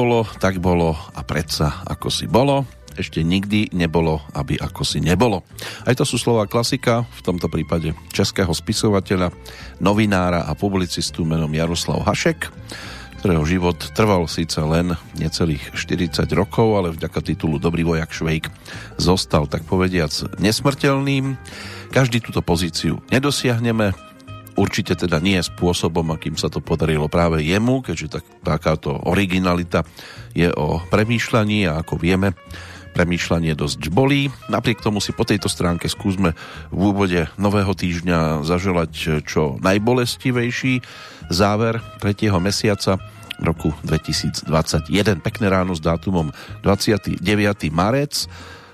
Bolo, tak bolo a predsa ako si bolo. Ešte nikdy nebolo, aby ako si nebolo. Aj to sú slova klasika, v tomto prípade českého spisovateľa, novinára a publicistu menom Jaroslav Hašek, ktorého život trval síce len necelých 40 rokov, ale vďaka titulu Dobrý vojak Švejk zostal, tak povediac, nesmrteľným. Každý túto pozíciu nedosiahneme, určite teda nie spôsobom, akým sa to podarilo práve jemu, keďže tak, takáto originalita je o premýšľaní a ako vieme, premýšľanie dosť bolí. Napriek tomu si po tejto stránke skúsme v úvode nového týždňa zaželať čo najbolestivejší záver tretieho mesiaca roku 2021. Pekné ráno s dátumom 29. marec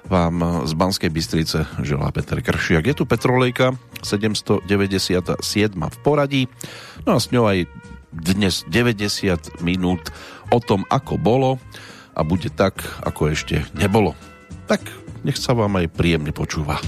vám z Banskej Bystrice želá Peter Kršiak. Je tu Petrolejka 797 v poradí, no a s ňou aj dnes 90 minút o tom, ako bolo a bude tak, ako ešte nebolo. Tak nech sa vám aj príjemne počúva.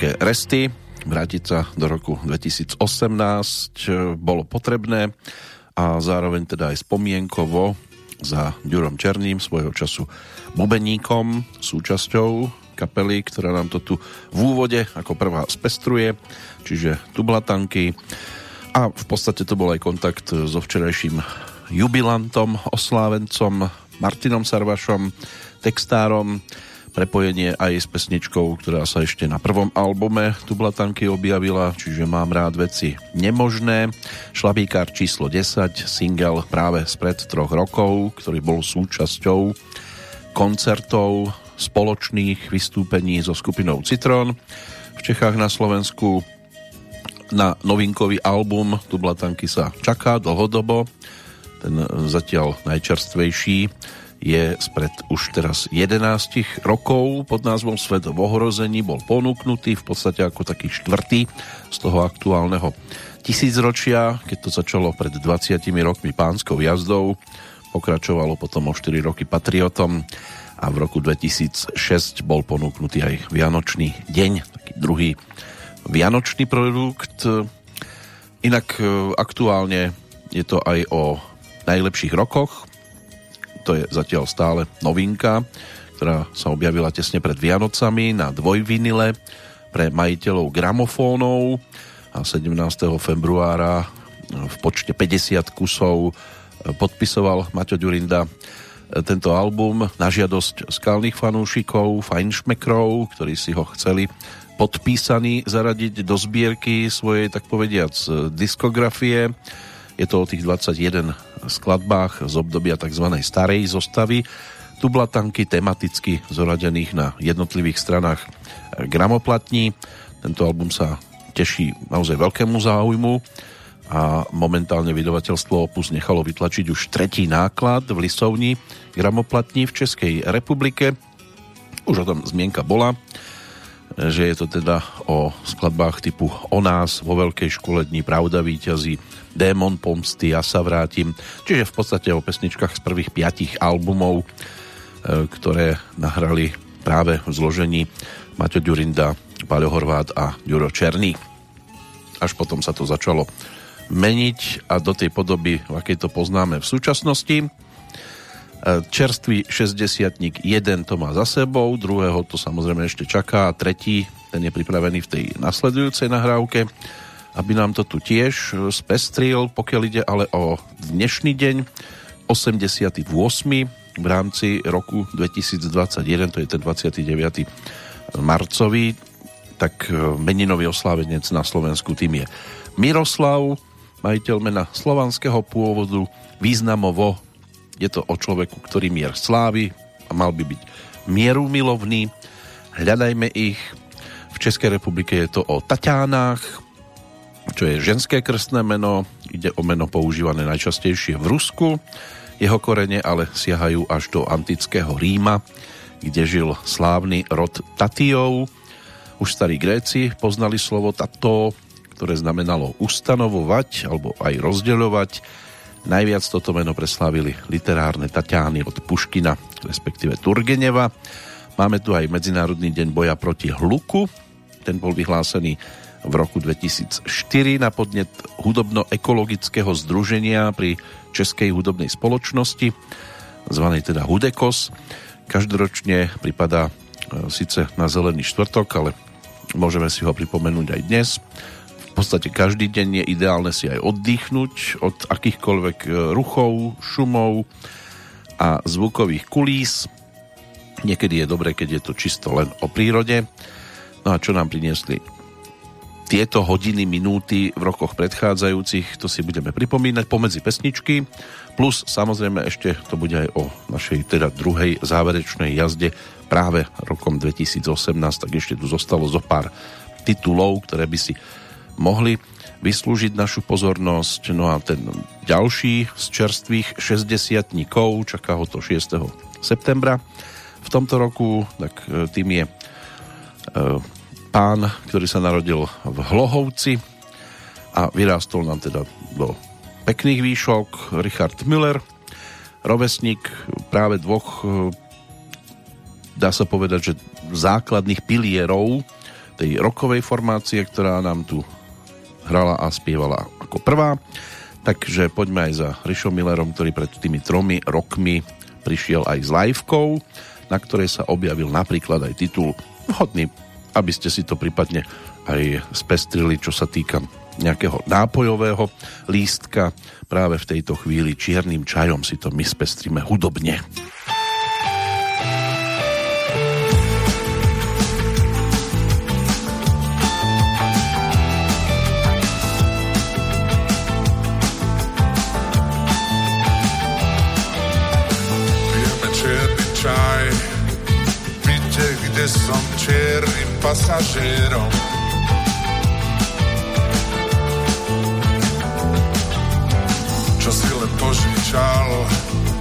Nejaké resty, vrátiť sa do roku 2018 bolo potrebné a zároveň teda aj spomienkovo za Ďurom Černým, svojho času bubeníkom, súčasťou kapely, ktorá nám to tu v úvode ako prvá spestruje, čiže Tublatanky. A v podstate to bol aj kontakt so včerajším jubilantom, oslávencom Martinom Sarvašom, textárom, prepojenie aj s pesničkou, ktorá sa ešte na prvom albume Tublatanky objavila, čiže mám rád veci nemožné. Šlabíkár číslo 10, single práve spred troch rokov, ktorý bol súčasťou koncertov spoločných vystúpení so skupinou Citron v Čechách na Slovensku. Na novinkový album Tublatanky sa čaká dlhodobo. Ten zatiaľ najčerstvejší je spred už teraz 11 rokov pod názvom Svet v ohrození bol ponúknutý v podstate ako taký štvrtý z toho aktuálneho tisícročia, keď to začalo pred 20 rokmi pánskou jazdou, pokračovalo potom o 4 roky patriotom a v roku 2006 bol ponúknutý aj Vianočný deň, taký druhý Vianočný produkt. Inak e, aktuálne je to aj o najlepších rokoch to je zatiaľ stále novinka, ktorá sa objavila tesne pred Vianocami na dvojvinile pre majiteľov gramofónov a 17. februára v počte 50 kusov podpisoval Maťo Ďurinda tento album na žiadosť skalných fanúšikov, fajnšmekrov, ktorí si ho chceli podpísaný zaradiť do zbierky svojej, tak povediac, diskografie. Je to o tých 21 skladbách z obdobia tzv. starej zostavy, tublatanky tematicky zoradených na jednotlivých stranách gramoplatní. Tento album sa teší naozaj veľkému záujmu a momentálne vydavateľstvo Opus nechalo vytlačiť už tretí náklad v lisovni gramoplatní v Českej republike. Už o tom zmienka bola, že je to teda o skladbách typu O nás, vo veľkej škole dní Pravda víťazí, Démon pomsty, Ja sa vrátim. Čiže v podstate o pesničkách z prvých piatich albumov, e, ktoré nahrali práve v zložení Maťo Ďurinda, Paľo Horvát a Ďuro Černý. Až potom sa to začalo meniť a do tej podoby, v akej to poznáme v súčasnosti. E, čerstvý 60 jeden to má za sebou, druhého to samozrejme ešte čaká a tretí, ten je pripravený v tej nasledujúcej nahrávke aby nám to tu tiež e, spestril, pokiaľ ide ale o dnešný deň, 88. v rámci roku 2021, to je ten 29. marcový, tak e, meninový oslávenec na Slovensku tým je Miroslav, majiteľ mena slovanského pôvodu, významovo je to o človeku, ktorý mier slávy a mal by byť mieru milovný. Hľadajme ich. V Českej republike je to o Taťánach, čo je ženské krstné meno. Ide o meno používané najčastejšie v Rusku. Jeho korene ale siahajú až do antického Ríma, kde žil slávny rod Tatiov. Už starí Gréci poznali slovo tato, ktoré znamenalo ustanovovať alebo aj rozdeľovať. Najviac toto meno preslávili literárne Tatiány od Puškina, respektíve Turgeneva. Máme tu aj Medzinárodný deň boja proti hluku. Ten bol vyhlásený v roku 2004 na podnet hudobno-ekologického združenia pri Českej hudobnej spoločnosti, zvanej teda Hudekos. Každoročne pripadá e, síce na zelený štvrtok, ale môžeme si ho pripomenúť aj dnes. V podstate každý deň je ideálne si aj oddychnúť od akýchkoľvek e, ruchov, šumov a zvukových kulís. Niekedy je dobré, keď je to čisto len o prírode. No a čo nám priniesli tieto hodiny, minúty v rokoch predchádzajúcich, to si budeme pripomínať pomedzi pesničky, plus samozrejme ešte to bude aj o našej teda druhej záverečnej jazde práve rokom 2018, tak ešte tu zostalo zo pár titulov, ktoré by si mohli vyslúžiť našu pozornosť. No a ten ďalší z čerstvých 60 čaká ho to 6. septembra v tomto roku, tak e, tým je e, pán, ktorý sa narodil v Hlohovci a vyrástol nám teda do pekných výšok Richard Müller, rovesník práve dvoch dá sa povedať, že základných pilierov tej rokovej formácie, ktorá nám tu hrala a spievala ako prvá. Takže poďme aj za Rišom Millerom, ktorý pred tými tromi rokmi prišiel aj s livekou, na ktorej sa objavil napríklad aj titul vhodný, aby ste si to prípadne aj spestrili, čo sa týka nejakého nápojového lístka. Práve v tejto chvíli čiernym čajom si to my spestríme hudobne. Pasažérom. Čo si len požičal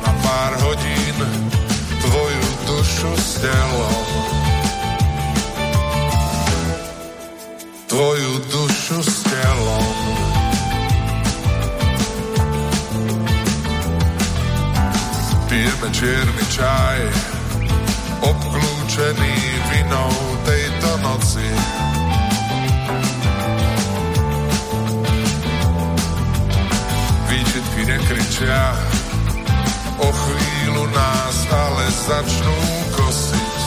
na pár hodín tvoju dušu s telom. Tvoju dušu s telom. Pijeme čierny čaj, obklúčený vinou noci. Výčitky nekričia, o chvíľu nás ale začnú kosiť.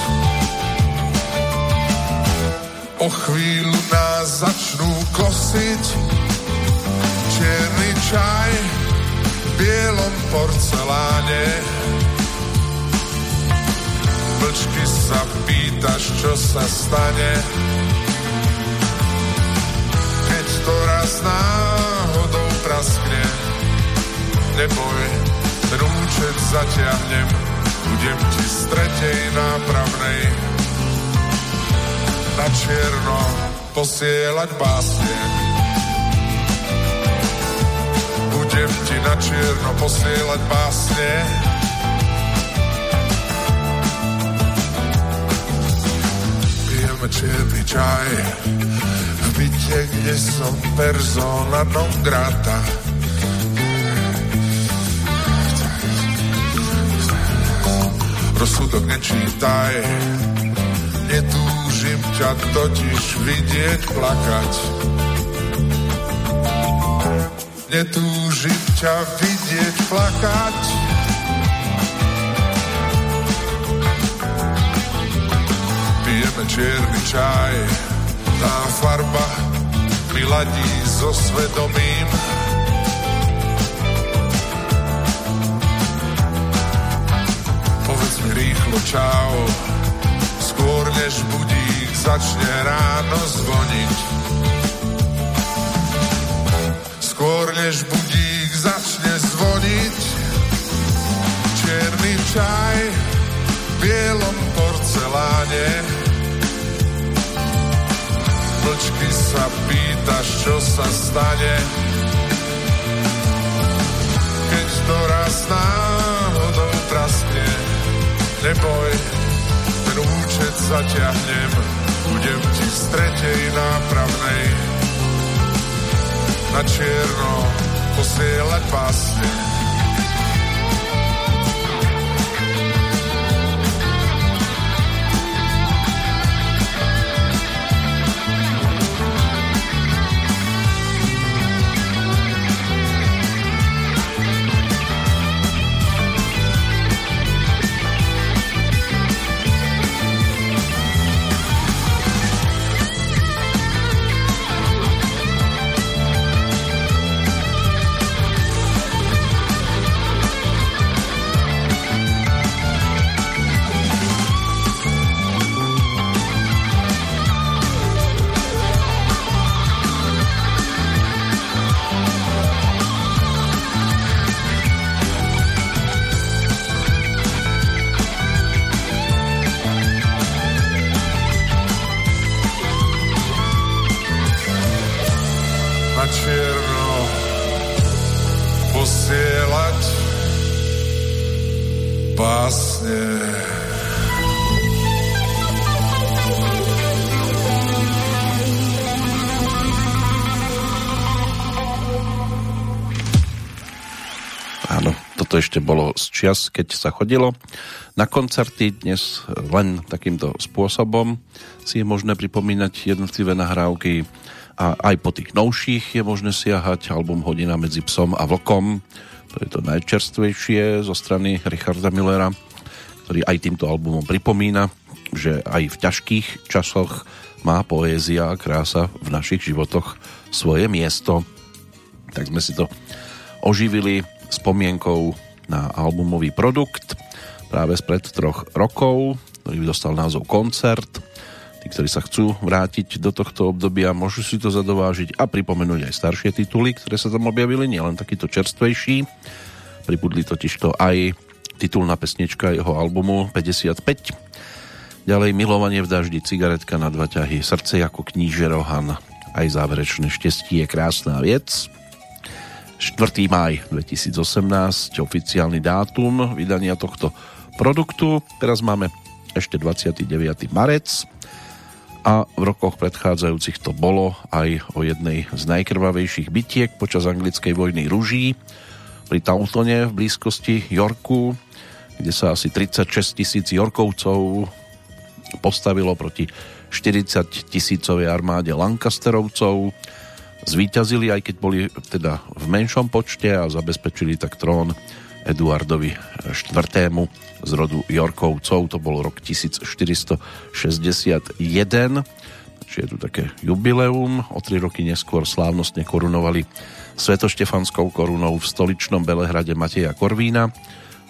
O chvíľu nás začnú kosiť čierny čaj v bielom porceláne mlčky sa pýtaš, čo sa stane. Keď to raz náhodou praskne, neboj, ten účet zatiahnem, budem ti z tretej nápravnej na čierno posielať básne. Budem ti na čierno posielať básne, pijeme čierny čaj v byte, kde som persona non grata. Rozsudok nečítaj, netúžim ťa totiž vidieť plakať. Netúžim ťa vidieť plakať. Pijeme čierny čaj. Tá farba mi ladí so svedomím. Povedz mi rýchlo čau, skôr než budík začne ráno zvoniť. Skôr než budík začne zvoniť, čierny čaj v bielom porceláne mlčky sa pýtaš, čo sa stane. Keď to raz náhodou praskne, neboj, ten účet zaťahnem, budem ti z tretej nápravnej na čierno posielať pásne. Ešte bolo z čias, keď sa chodilo na koncerty. Dnes len takýmto spôsobom si je možné pripomínať jednotlivé nahrávky a aj po tých novších je možné siahať album Hodina medzi psom a vlkom. To je to najčerstvejšie zo strany Richarda Millera, ktorý aj týmto albumom pripomína, že aj v ťažkých časoch má poézia a krása v našich životoch svoje miesto. Tak sme si to oživili spomienkou na albumový produkt práve spred troch rokov, ktorý dostal názov Koncert. Tí, ktorí sa chcú vrátiť do tohto obdobia, môžu si to zadovážiť a pripomenúť aj staršie tituly, ktoré sa tam objavili, nielen takýto čerstvejší. Pribudli totiž to aj titulná pesnička jeho albumu 55. Ďalej Milovanie v daždi, cigaretka na dva ťahy, srdce ako kníže Rohan, aj záverečné štestie je krásna vec. 4. maj 2018, oficiálny dátum vydania tohto produktu. Teraz máme ešte 29. marec a v rokoch predchádzajúcich to bolo aj o jednej z najkrvavejších bitiek počas anglickej vojny rúží pri Tauntone v blízkosti Yorku, kde sa asi 36 tisíc Yorkovcov postavilo proti 40 tisícovej armáde Lancasterovcov zvíťazili, aj keď boli teda v menšom počte a zabezpečili tak trón Eduardovi IV. z rodu Jorkovcov. To bol rok 1461. Čiže je tu také jubileum. O tri roky neskôr slávnostne korunovali Svetoštefanskou korunou v stoličnom Belehrade Mateja Korvína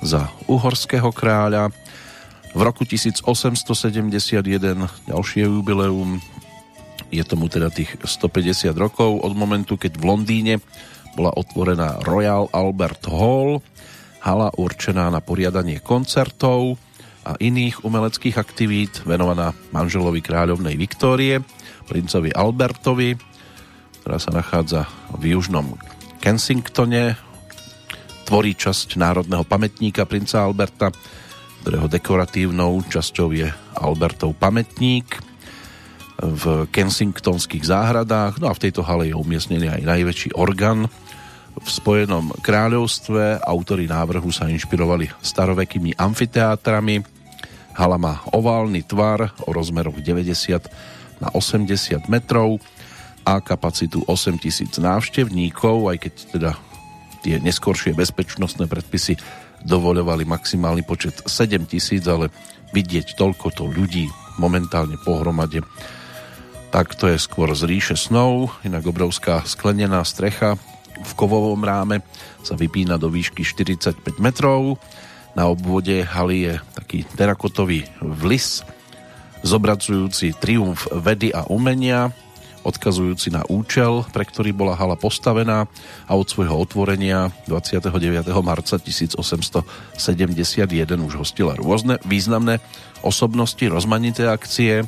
za uhorského kráľa. V roku 1871 ďalšie jubileum je tomu teda tých 150 rokov od momentu, keď v Londýne bola otvorená Royal Albert Hall, hala určená na poriadanie koncertov a iných umeleckých aktivít, venovaná manželovi kráľovnej Viktórie, princovi Albertovi, ktorá sa nachádza v južnom Kensingtone, tvorí časť národného pamätníka princa Alberta, ktorého dekoratívnou časťou je Albertov pamätník – v Kensingtonských záhradách. No a v tejto hale je umiestnený aj najväčší orgán v Spojenom kráľovstve. Autori návrhu sa inšpirovali starovekými amfiteátrami. Hala má oválny tvar o rozmeroch 90 na 80 metrov a kapacitu 8000 návštevníkov, aj keď teda tie neskoršie bezpečnostné predpisy dovoľovali maximálny počet 7000, ale vidieť toľkoto ľudí momentálne pohromade tak to je skôr z ríše snov, inak obrovská sklenená strecha v kovovom ráme sa vypína do výšky 45 metrov. Na obvode haly je taký terakotový vlis, zobracujúci triumf vedy a umenia, odkazujúci na účel, pre ktorý bola hala postavená a od svojho otvorenia 29. marca 1871 už hostila rôzne významné osobnosti, rozmanité akcie,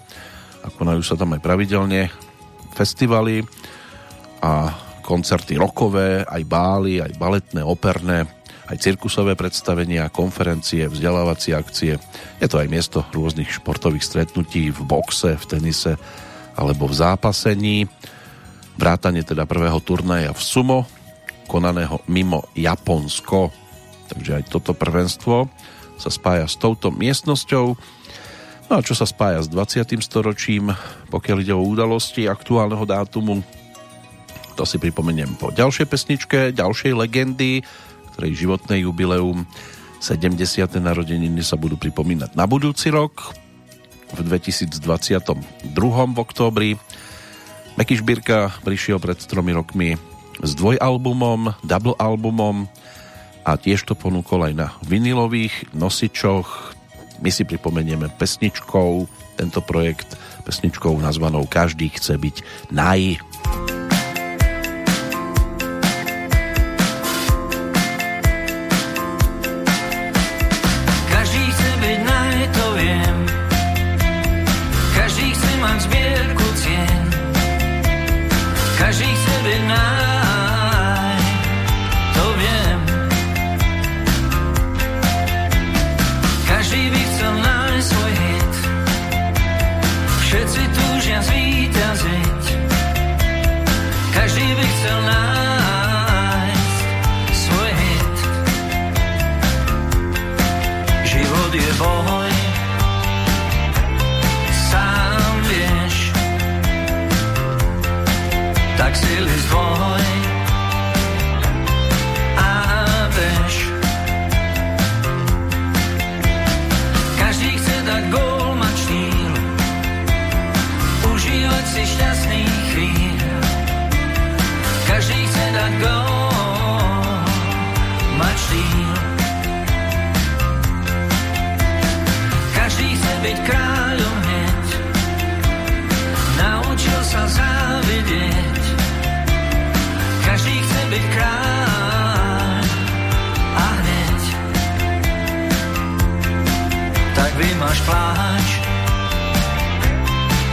a konajú sa tam aj pravidelne festivaly a koncerty rokové, aj bály, aj baletné, operné, aj cirkusové predstavenia, konferencie, vzdelávacie akcie. Je to aj miesto rôznych športových stretnutí v boxe, v tenise alebo v zápasení. Vrátanie teda prvého turnaja v Sumo, konaného mimo Japonsko. Takže aj toto prvenstvo sa spája s touto miestnosťou No a čo sa spája s 20. storočím, pokiaľ ide o udalosti aktuálneho dátumu, to si pripomeniem po ďalšej pesničke, ďalšej legendy, ktorej životné jubileum 70. narodeniny sa budú pripomínať na budúci rok v 2022 v októbri. Meky Šbírka prišiel pred tromi rokmi s dvojalbumom, double albumom a tiež to ponúkol aj na vinilových nosičoch, my si pripomenieme pesničkou tento projekt, pesničkou nazvanou Každý chce byť naj. všetci túžia zvíťaziť. Každý by chcel nájsť svoj hit. Život je boj, sám vieš, tak sily zvoj. sa závidieť. Každý chce byť král a hneď. Tak vymaš pláč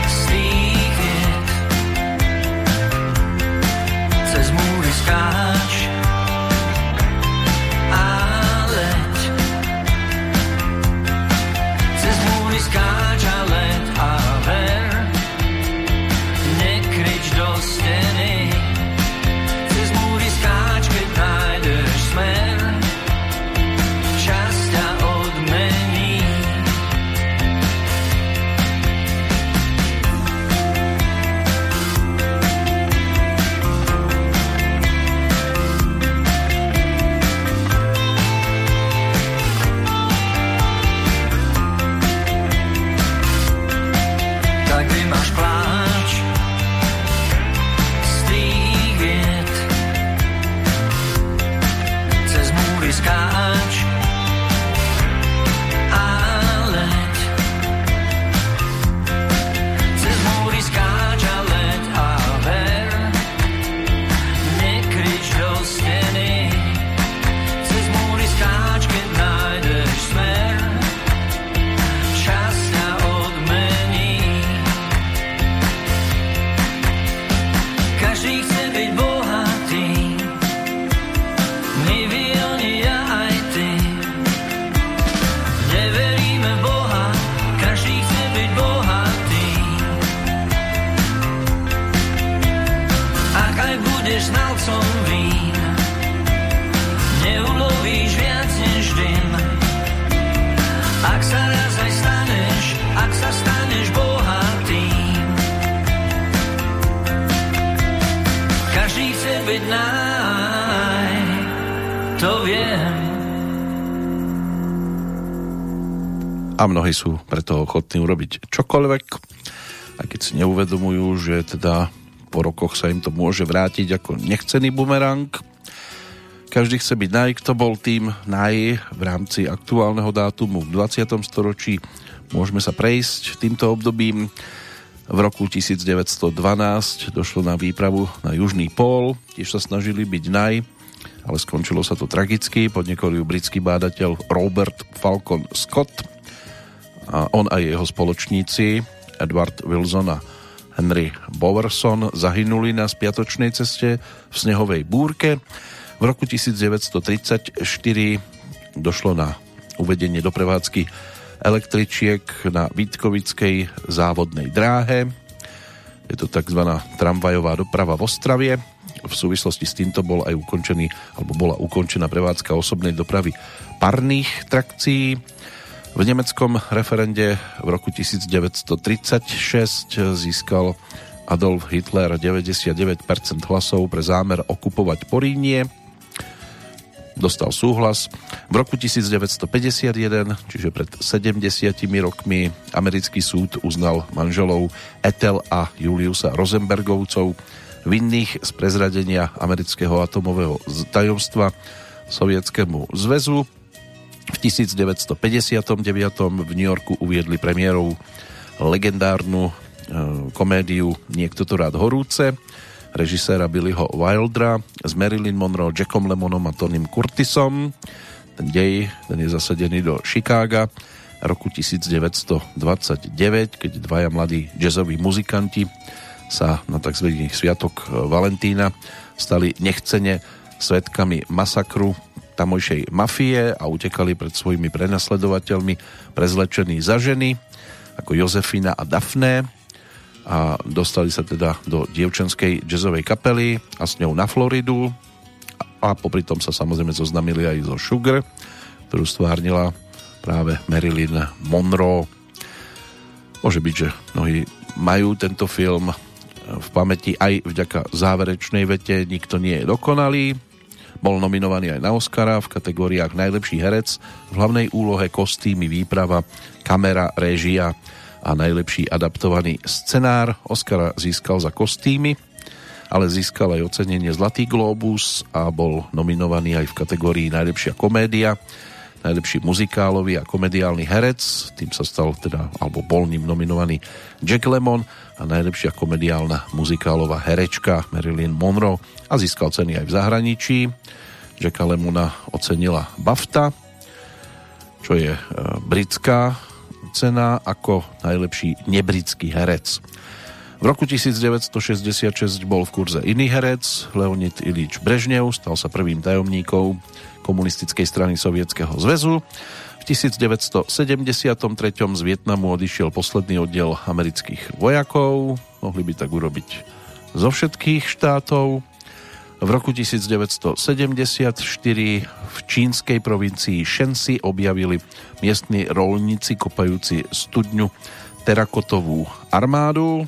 z tých vied. Cez múry skáč a leď. Cez múry skáč a leď a leď. Do A mnohí sú preto ochotní urobiť čokoľvek, aj keď si neuvedomujú, že teda po rokoch sa im to môže vrátiť ako nechcený bumerang. Každý chce byť naj, kto bol tým naj v rámci aktuálneho dátumu v 20. storočí. Môžeme sa prejsť týmto obdobím. V roku 1912 došlo na výpravu na Južný pól. Tiež sa snažili byť naj, ale skončilo sa to tragicky. Podnikol ju britský bádateľ Robert Falcon Scott a on a jeho spoločníci Edward Wilson a Henry Bowerson zahynuli na spiatočnej ceste v snehovej búrke. V roku 1934 došlo na uvedenie do prevádzky električiek na Vítkovickej závodnej dráhe. Je to tzv. tramvajová doprava v Ostravie. V súvislosti s týmto bol aj ukončený, alebo bola ukončená prevádzka osobnej dopravy parných trakcií. V nemeckom referende v roku 1936 získal Adolf Hitler 99% hlasov pre zámer okupovať Porínie. Dostal súhlas. V roku 1951, čiže pred 70 rokmi, americký súd uznal manželov Ethel a Juliusa Rosenbergovcov vinných z prezradenia amerického atomového tajomstva Sovietskému zväzu. V 1959 v New Yorku uviedli premiérov legendárnu e, komédiu Niekto to rád horúce režiséra Billyho Wildera s Marilyn Monroe, Jackom Lemonom a Tonym Curtisom. Ten dej ten je zasadený do Chicaga roku 1929, keď dvaja mladí jazzoví muzikanti sa na tzv. sviatok Valentína stali nechcene svetkami masakru tamojšej mafie a utekali pred svojimi prenasledovateľmi prezlečení za ženy ako Jozefina a Daphne a dostali sa teda do dievčenskej jazzovej kapely a s ňou na Floridu a popri tom sa samozrejme zoznamili aj zo Sugar, ktorú stvárnila práve Marilyn Monroe. Môže byť, že mnohí majú tento film v pamäti aj vďaka záverečnej vete Nikto nie je dokonalý. Bol nominovaný aj na Oscara v kategóriách Najlepší herec, v hlavnej úlohe kostýmy, výprava, kamera, réžia a najlepší adaptovaný scenár. Oscara získal za kostýmy, ale získal aj ocenenie Zlatý globus a bol nominovaný aj v kategórii Najlepšia komédia. najlepší muzikálový a komediálny herec, tým sa stal teda, alebo bol ním nominovaný Jack Lemmon a najlepšia komediálna muzikálová herečka Marilyn Monroe a získal ceny aj v zahraničí. Jacka Lemmona ocenila BAFTA, čo je e, britská cena ako najlepší nebritský herec. V roku 1966 bol v kurze iný herec, Leonid Ilič Brežnev, stal sa prvým tajomníkom komunistickej strany Sovietskeho zväzu. V 1973 z Vietnamu odišiel posledný oddiel amerických vojakov. Mohli by tak urobiť zo všetkých štátov. V roku 1974 v čínskej provincii Shensi objavili miestni rolníci kopajúci studňu terakotovú armádu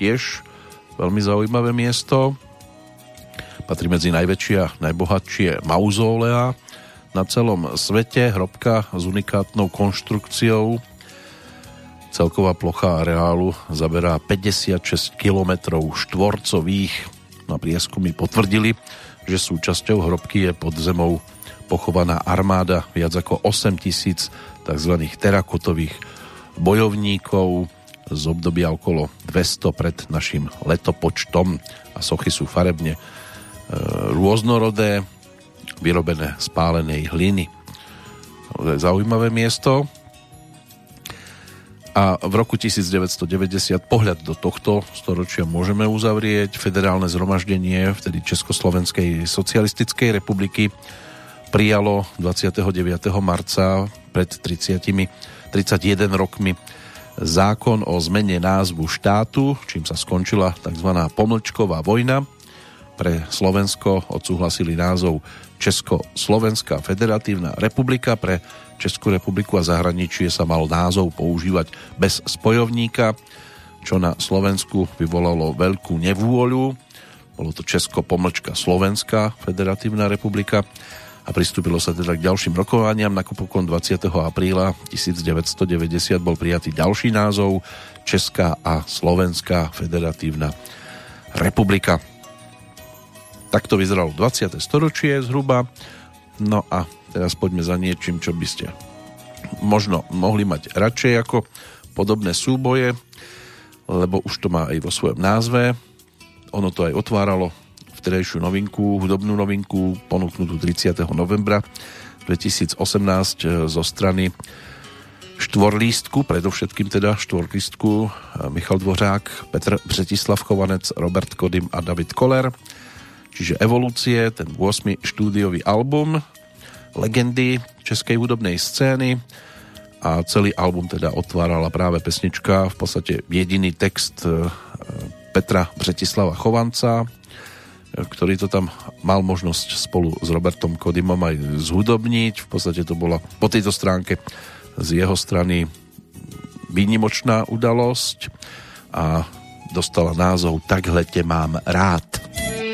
tiež veľmi zaujímavé miesto. Patrí medzi najväčšie a najbohatšie mauzólea na celom svete. Hrobka s unikátnou konštrukciou. Celková plocha areálu zaberá 56 km štvorcových. Na prieskumy potvrdili, že súčasťou hrobky je pod zemou pochovaná armáda viac ako 8 tisíc tzv. terakotových bojovníkov z obdobia okolo 200 pred našim letopočtom a sochy sú farebne e, rôznorodé, vyrobené z pálenej hliny. Zaujímavé miesto. A v roku 1990 pohľad do tohto storočia môžeme uzavrieť. Federálne zhromaždenie vtedy Československej socialistickej republiky prijalo 29. marca pred 30, 31 rokmi zákon o zmene názvu štátu, čím sa skončila tzv. pomlčková vojna. Pre Slovensko odsúhlasili názov Česko-Slovenská federatívna republika. Pre Českú republiku a zahraničie sa mal názov používať bez spojovníka, čo na Slovensku vyvolalo veľkú nevôľu. Bolo to Česko-pomlčka Slovenská federatívna republika a pristúpilo sa teda k ďalším rokovaniam. Napokon 20. apríla 1990 bol prijatý ďalší názov Česká a Slovenská federatívna republika. Takto vyzeralo 20. storočie zhruba. No a teraz poďme za niečím, čo by ste možno mohli mať radšej ako podobné súboje, lebo už to má aj vo svojom názve. Ono to aj otváralo vtedajšiu novinku, hudobnú novinku ponúknutú 30. novembra 2018 e, zo strany štvorlístku, predovšetkým teda štvorlístku e, Michal Dvořák, Petr Břetislav Chovanec, Robert Kodym a David Koller. Čiže Evolúcie, ten 8. štúdiový album legendy českej hudobnej scény a celý album teda otvárala práve pesnička, v podstate jediný text e, Petra Břetislava Chovanca, ktorý to tam mal možnosť spolu s Robertom Kodymom aj zhudobniť. V podstate to bola po tejto stránke z jeho strany výnimočná udalosť a dostala názov Takhle te mám rád. tebe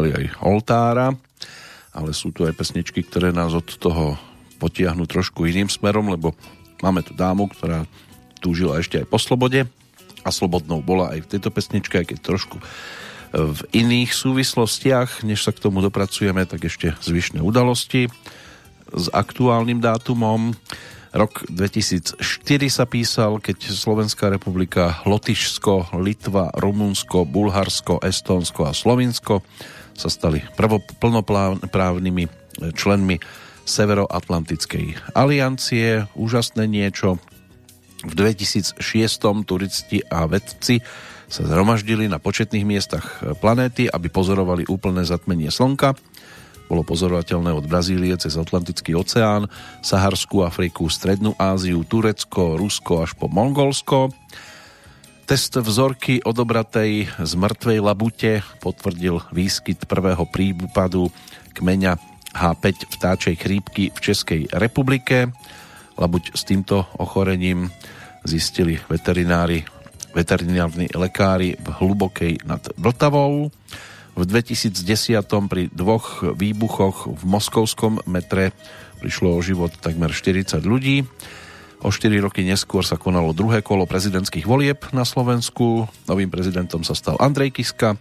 dočkali aj oltára, ale sú tu aj pesničky, ktoré nás od toho potiahnu trošku iným smerom, lebo máme tu dámu, ktorá túžila ešte aj po slobode a slobodnou bola aj v tejto pesničke, aj keď trošku v iných súvislostiach. Než sa k tomu dopracujeme, tak ešte zvyšné udalosti s aktuálnym dátumom. Rok 2004 sa písal, keď Slovenská republika, Lotyšsko, Litva, Rumunsko, Bulharsko, Estónsko a Slovinsko sa stali prvoplnoprávnymi členmi Severoatlantickej aliancie. Úžasné niečo. V 2006 turisti a vedci sa zhromaždili na početných miestach planéty, aby pozorovali úplné zatmenie Slnka bolo pozorovateľné od Brazílie cez Atlantický oceán, Saharskú Afriku, Strednú Áziu, Turecko, Rusko až po Mongolsko. Test vzorky odobratej z mŕtvej labute potvrdil výskyt prvého prípadu kmeňa H5 vtáčej chrípky v Českej republike. Labuť s týmto ochorením zistili veterinári, veterinárni lekári v hlubokej nad Vltavou. V 2010 pri dvoch výbuchoch v moskovskom metre prišlo o život takmer 40 ľudí. O 4 roky neskôr sa konalo druhé kolo prezidentských volieb na Slovensku. Novým prezidentom sa stal Andrej Kiska,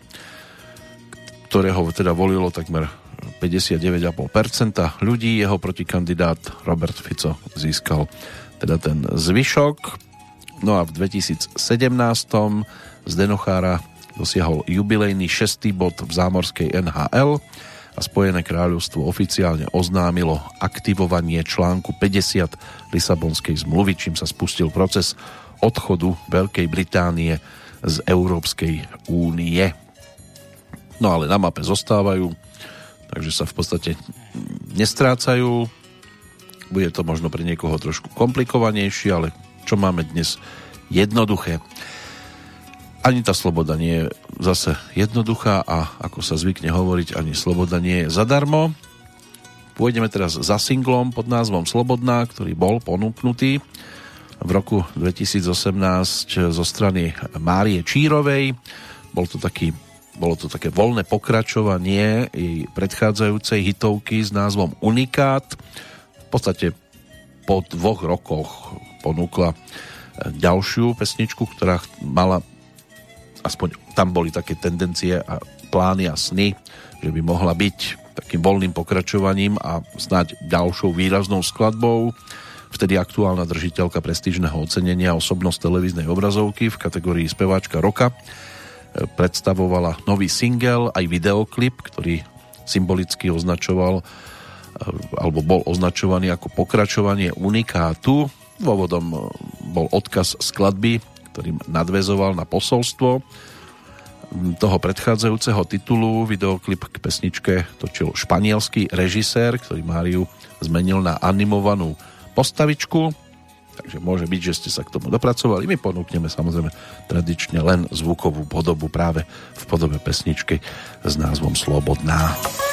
ktorého teda volilo takmer 59,5% ľudí. Jeho protikandidát Robert Fico získal teda ten zvyšok. No a v 2017 z Denochára dosiahol jubilejný šestý bod v zámorskej NHL a Spojené kráľovstvo oficiálne oznámilo aktivovanie článku 50 Lisabonskej zmluvy, čím sa spustil proces odchodu Veľkej Británie z Európskej únie. No ale na mape zostávajú, takže sa v podstate nestrácajú. Bude to možno pre niekoho trošku komplikovanejšie, ale čo máme dnes jednoduché ani tá sloboda nie je zase jednoduchá a ako sa zvykne hovoriť, ani sloboda nie je zadarmo. Pôjdeme teraz za singlom pod názvom Slobodná, ktorý bol ponúknutý v roku 2018 zo strany Márie Čírovej. Bol to taký, bolo to také voľné pokračovanie jej predchádzajúcej hitovky s názvom Unikát. V podstate po dvoch rokoch ponúkla ďalšiu pesničku, ktorá mala aspoň tam boli také tendencie a plány a sny, že by mohla byť takým voľným pokračovaním a snáď ďalšou výraznou skladbou. Vtedy aktuálna držiteľka prestížneho ocenenia osobnosť televíznej obrazovky v kategórii speváčka roka e, predstavovala nový single aj videoklip, ktorý symbolicky označoval e, alebo bol označovaný ako pokračovanie unikátu. Dôvodom e, bol odkaz skladby ktorým nadvezoval na posolstvo toho predchádzajúceho titulu. Videoklip k pesničke točil španielský režisér, ktorý Máriu zmenil na animovanú postavičku. Takže môže byť, že ste sa k tomu dopracovali. My ponúkneme samozrejme tradične len zvukovú podobu práve v podobe pesničky s názvom Slobodná. Slobodná.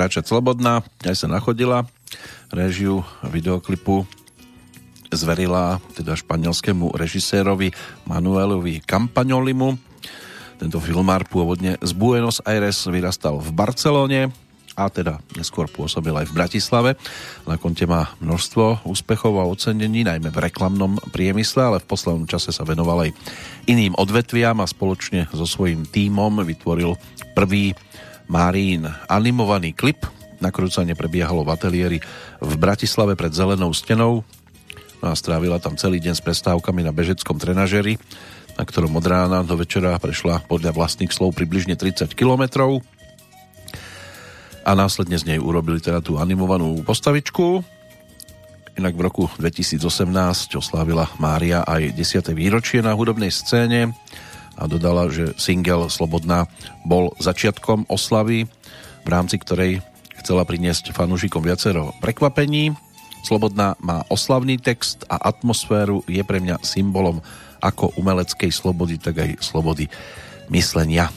Kráčať slobodná, aj sa nachodila. Režiu videoklipu zverila teda španielskému režisérovi Manuelovi Campagnolimu. Tento filmár pôvodne z Buenos Aires vyrastal v Barcelone a teda neskôr pôsobil aj v Bratislave. Na konte má množstvo úspechov a ocenení, najmä v reklamnom priemysle, ale v poslednom čase sa venoval aj iným odvetviam a spoločne so svojím tímom vytvoril prvý Márín animovaný klip. Nakrúcanie prebiehalo v ateliéri v Bratislave pred zelenou stenou. No a strávila tam celý deň s prestávkami na bežeckom trenažeri, na ktorom od rána do večera prešla podľa vlastných slov približne 30 kilometrov a následne z nej urobili teda tú animovanú postavičku. Inak v roku 2018 oslávila Mária aj 10. výročie na hudobnej scéne a dodala, že single Slobodná bol začiatkom oslavy, v rámci ktorej chcela priniesť fanúšikom viacero prekvapení. Slobodná má oslavný text a atmosféru, je pre mňa symbolom ako umeleckej slobody, tak aj slobody myslenia.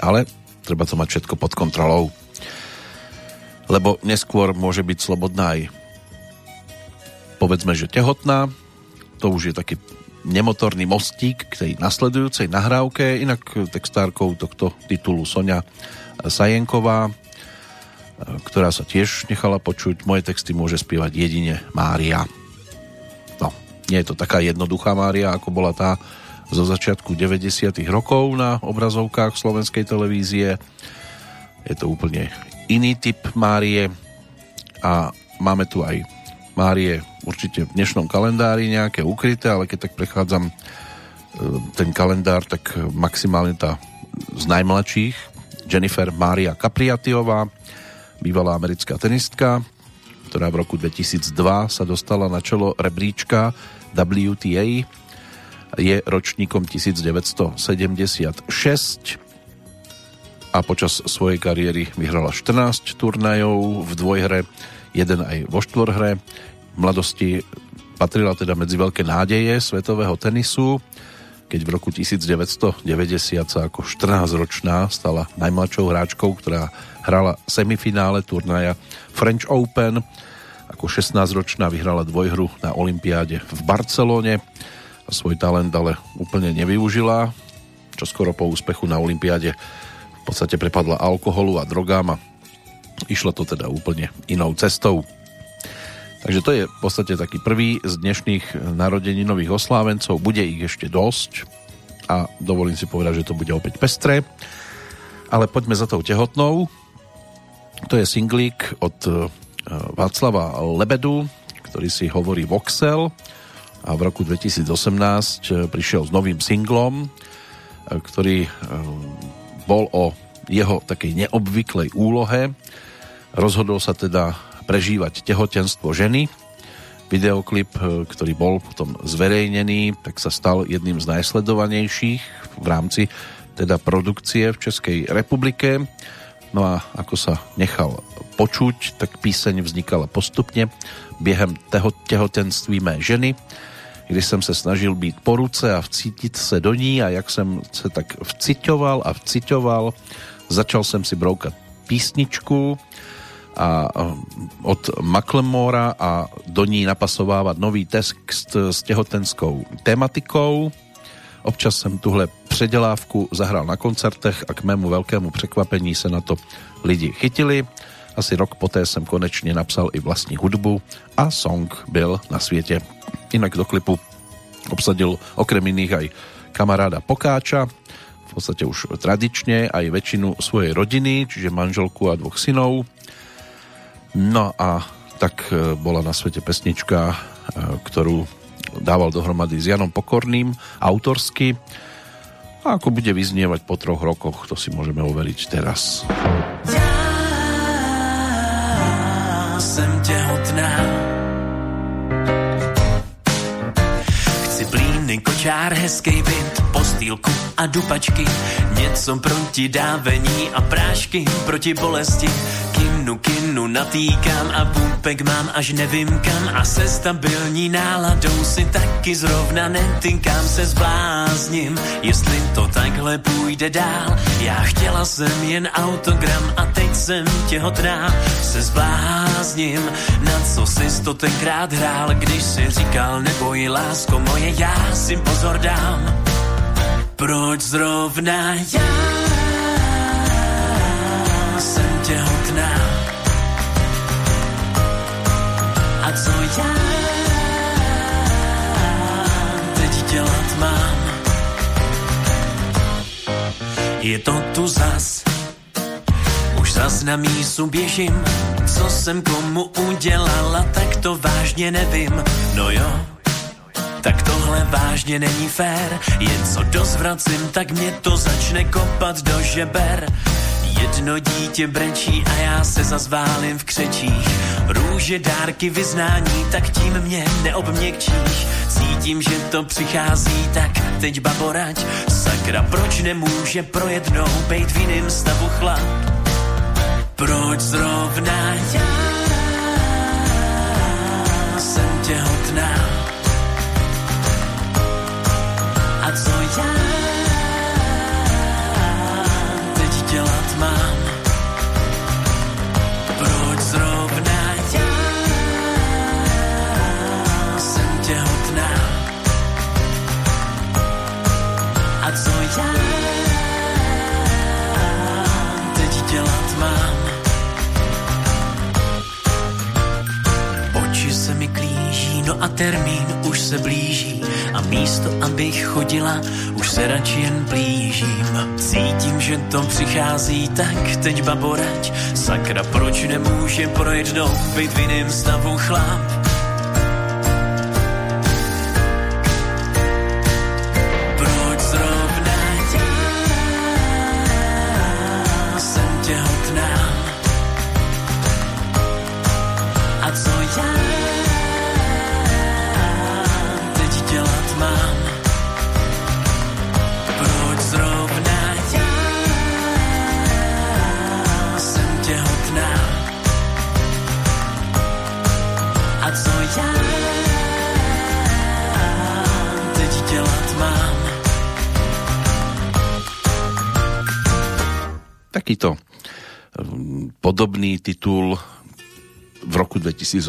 Ale treba to mať všetko pod kontrolou. Lebo neskôr môže byť slobodná aj povedzme, že tehotná. To už je taký nemotorný mostík k tej nasledujúcej nahrávke. Inak textárkou tohto titulu Sonia Sajenková, ktorá sa tiež nechala počuť. Moje texty môže spievať jedine Mária. No, nie je to taká jednoduchá Mária, ako bola tá zo začiatku 90. rokov na obrazovkách slovenskej televízie. Je to úplne iný typ Márie a máme tu aj Márie určite v dnešnom kalendári nejaké ukryté, ale keď tak prechádzam e, ten kalendár, tak maximálne tá z najmladších Jennifer Mária Capriatiová, bývalá americká tenistka, ktorá v roku 2002 sa dostala na čelo rebríčka WTA, je ročníkom 1976 a počas svojej kariéry vyhrala 14 turnajov v dvojhre, jeden aj vo štvorhre. V mladosti patrila teda medzi veľké nádeje svetového tenisu, keď v roku 1990 sa ako 14-ročná stala najmladšou hráčkou, ktorá hrala semifinále turnaja French Open. Ako 16-ročná vyhrala dvojhru na Olympiáde v Barcelone a svoj talent ale úplne nevyužila. Čo skoro po úspechu na Olympiáde v podstate prepadla alkoholu a drogám a išlo to teda úplne inou cestou. Takže to je v podstate taký prvý z dnešných narodeninových oslávencov. Bude ich ešte dosť a dovolím si povedať, že to bude opäť pestré. Ale poďme za tou tehotnou. To je singlík od e, Václava Lebedu, ktorý si hovorí Voxel a v roku 2018 e, prišiel s novým singlom, e, ktorý bol o jeho takej neobvyklej úlohe. Rozhodol sa teda prežívať tehotenstvo ženy. Videoklip, ktorý bol potom zverejnený, tak sa stal jedným z najsledovanejších v rámci teda produkcie v Českej republike. No a ako sa nechal počuť, tak píseň vznikala postupne během teho, těhotenství mé ženy, kdy jsem se snažil být po ruce a vcítit se do ní a jak jsem se tak vciťoval a vciťoval, začal jsem si broukat písničku a od Maklemora a do ní napasovávat nový text s těhotenskou tematikou. Občas jsem tuhle předělávku zahrál na koncertech a k mému velkému překvapení se na to lidi chytili. Asi rok poté jsem konečně napsal i vlastní hudbu a song byl na světě. Inak do klipu obsadil okrem iných aj kamaráda Pokáča, v podstate už tradične aj väčšinu svojej rodiny, čiže manželku a dvoch synov. No a tak e, bola na svete pesnička, e, ktorú dával dohromady s Janom Pokorným autorsky. A ako bude vyznievať po troch rokoch, to si môžeme overiť teraz. Ja som tehotná Chci plíny, kočár, hezký byt, postýlku a dupačky, něco proti dávení a prášky proti bolesti kinu, kinu natýkám a půpek mám až nevím kam a se stabilní náladou si taky zrovna netýkám se zblázním, jestli to takhle půjde dál. Já chtěla jsem jen autogram a teď jsem těhotná, se zblázním, na co jsi to tenkrát hrál, když si říkal neboj lásko moje, já si pozor dám. Proč zrovna já jsem těhotná? Teď dělat mám? Je to tu zas, už zas na mísu běžím, co jsem komu udělala, tak to vážně nevím. No jo, tak tohle vážně není fér. Jen co dozvracím, tak mě to začne kopat do žeber. Jedno dítě brečí a já se zazválím v křečích. Růže, dárky, vyznání, tak tím mě neobměkčíš. Cítím, že to přichází, tak teď baborať. Sakra, proč nemůže pro jednou být v jiném stavu chlap? Proč zrovna já jsem těhotná? A co já a termín už se blíží a místo, abych chodila, už se radši jen blížím. Cítím, že to přichází, tak teď baborať. Sakra, proč nemůže pro jednou být v jiném stavu chlap? Takýto um, podobný titul v roku 2018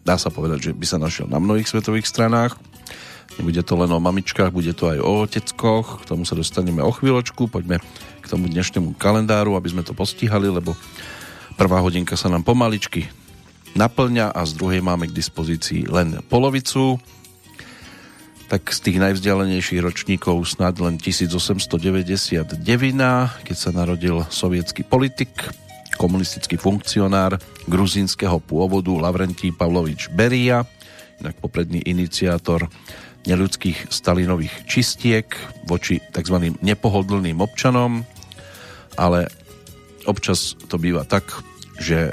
dá sa povedať, že by sa našiel na mnohých svetových stranách. Nebude to len o mamičkách, bude to aj o oteckoch, k tomu sa dostaneme o chvíľočku, poďme k tomu dnešnému kalendáru, aby sme to postihali, lebo prvá hodinka sa nám pomaličky naplňa a z druhej máme k dispozícii len polovicu tak z tých najvzdialenejších ročníkov snad len 1899, keď sa narodil sovietský politik, komunistický funkcionár gruzínskeho pôvodu Lavrentí Pavlovič Beria, inak popredný iniciátor neľudských Stalinových čistiek voči tzv. nepohodlným občanom, ale občas to býva tak, že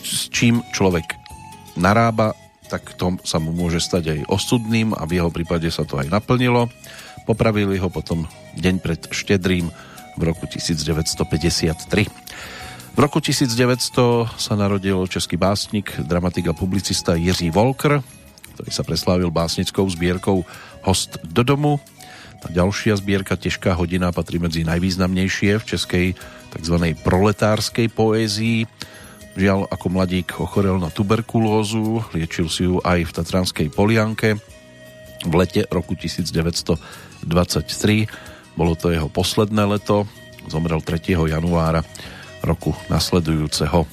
s čím človek narába, tak to sa mu môže stať aj osudným a v jeho prípade sa to aj naplnilo. Popravili ho potom deň pred štedrým v roku 1953. V roku 1900 sa narodil český básnik, dramatik a publicista Jiří Volker, ktorý sa preslávil básnickou zbierkou Host do domu. Tá ďalšia zbierka Težká hodina patrí medzi najvýznamnejšie v českej tzv. proletárskej poézii. Žiaľ, ako mladík ochorel na tuberkulózu, liečil si ju aj v Tatranskej Polianke v lete roku 1923. Bolo to jeho posledné leto, zomrel 3. januára roku nasledujúceho.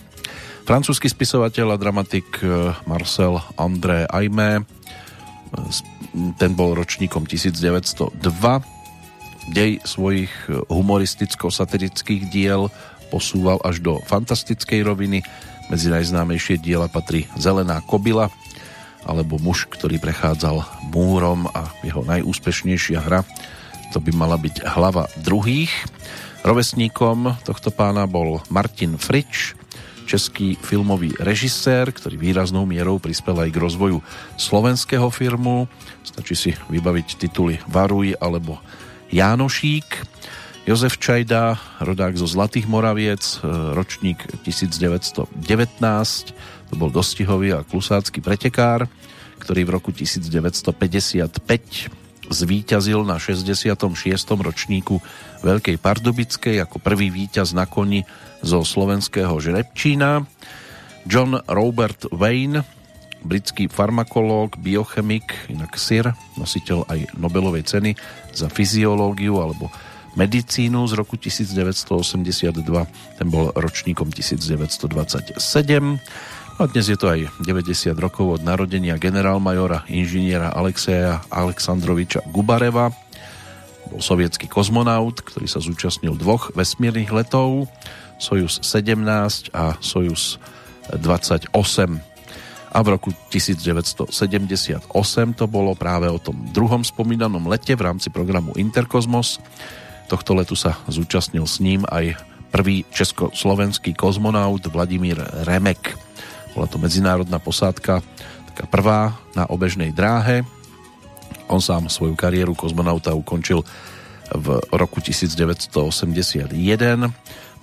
Francúzsky spisovateľ a dramatik eh, Marcel André Aimé, ten bol ročníkom 1902. Dej svojich eh, humoristicko-satirických diel posúval až do fantastickej roviny. Medzi najznámejšie diela patrí Zelená kobila, alebo muž, ktorý prechádzal múrom a jeho najúspešnejšia hra to by mala byť hlava druhých. Rovesníkom tohto pána bol Martin Frič, český filmový režisér, ktorý výraznou mierou prispel aj k rozvoju slovenského filmu. Stačí si vybaviť tituly Varuj alebo Jánošík. Jozef Čajda, rodák zo Zlatých Moraviec, ročník 1919, to bol dostihový a klusácky pretekár, ktorý v roku 1955 zvíťazil na 66. ročníku Veľkej Pardubickej ako prvý víťaz na koni zo slovenského žrebčína. John Robert Wayne, britský farmakológ, biochemik, inak SIR, nositeľ aj Nobelovej ceny za fyziológiu alebo medicínu z roku 1982, ten bol ročníkom 1927. A dnes je to aj 90 rokov od narodenia generálmajora inžiniera Alexeja Aleksandroviča Gubareva. Bol sovietský kozmonaut, ktorý sa zúčastnil dvoch vesmírnych letov, Sojus 17 a Sojus 28. A v roku 1978 to bolo práve o tom druhom spomínanom lete v rámci programu Interkozmos. Tohto letu sa zúčastnil s ním aj prvý československý kozmonaut Vladimír Remek. Bola to medzinárodná posádka, taká prvá na obežnej dráhe. On sám svoju kariéru kozmonauta ukončil v roku 1981.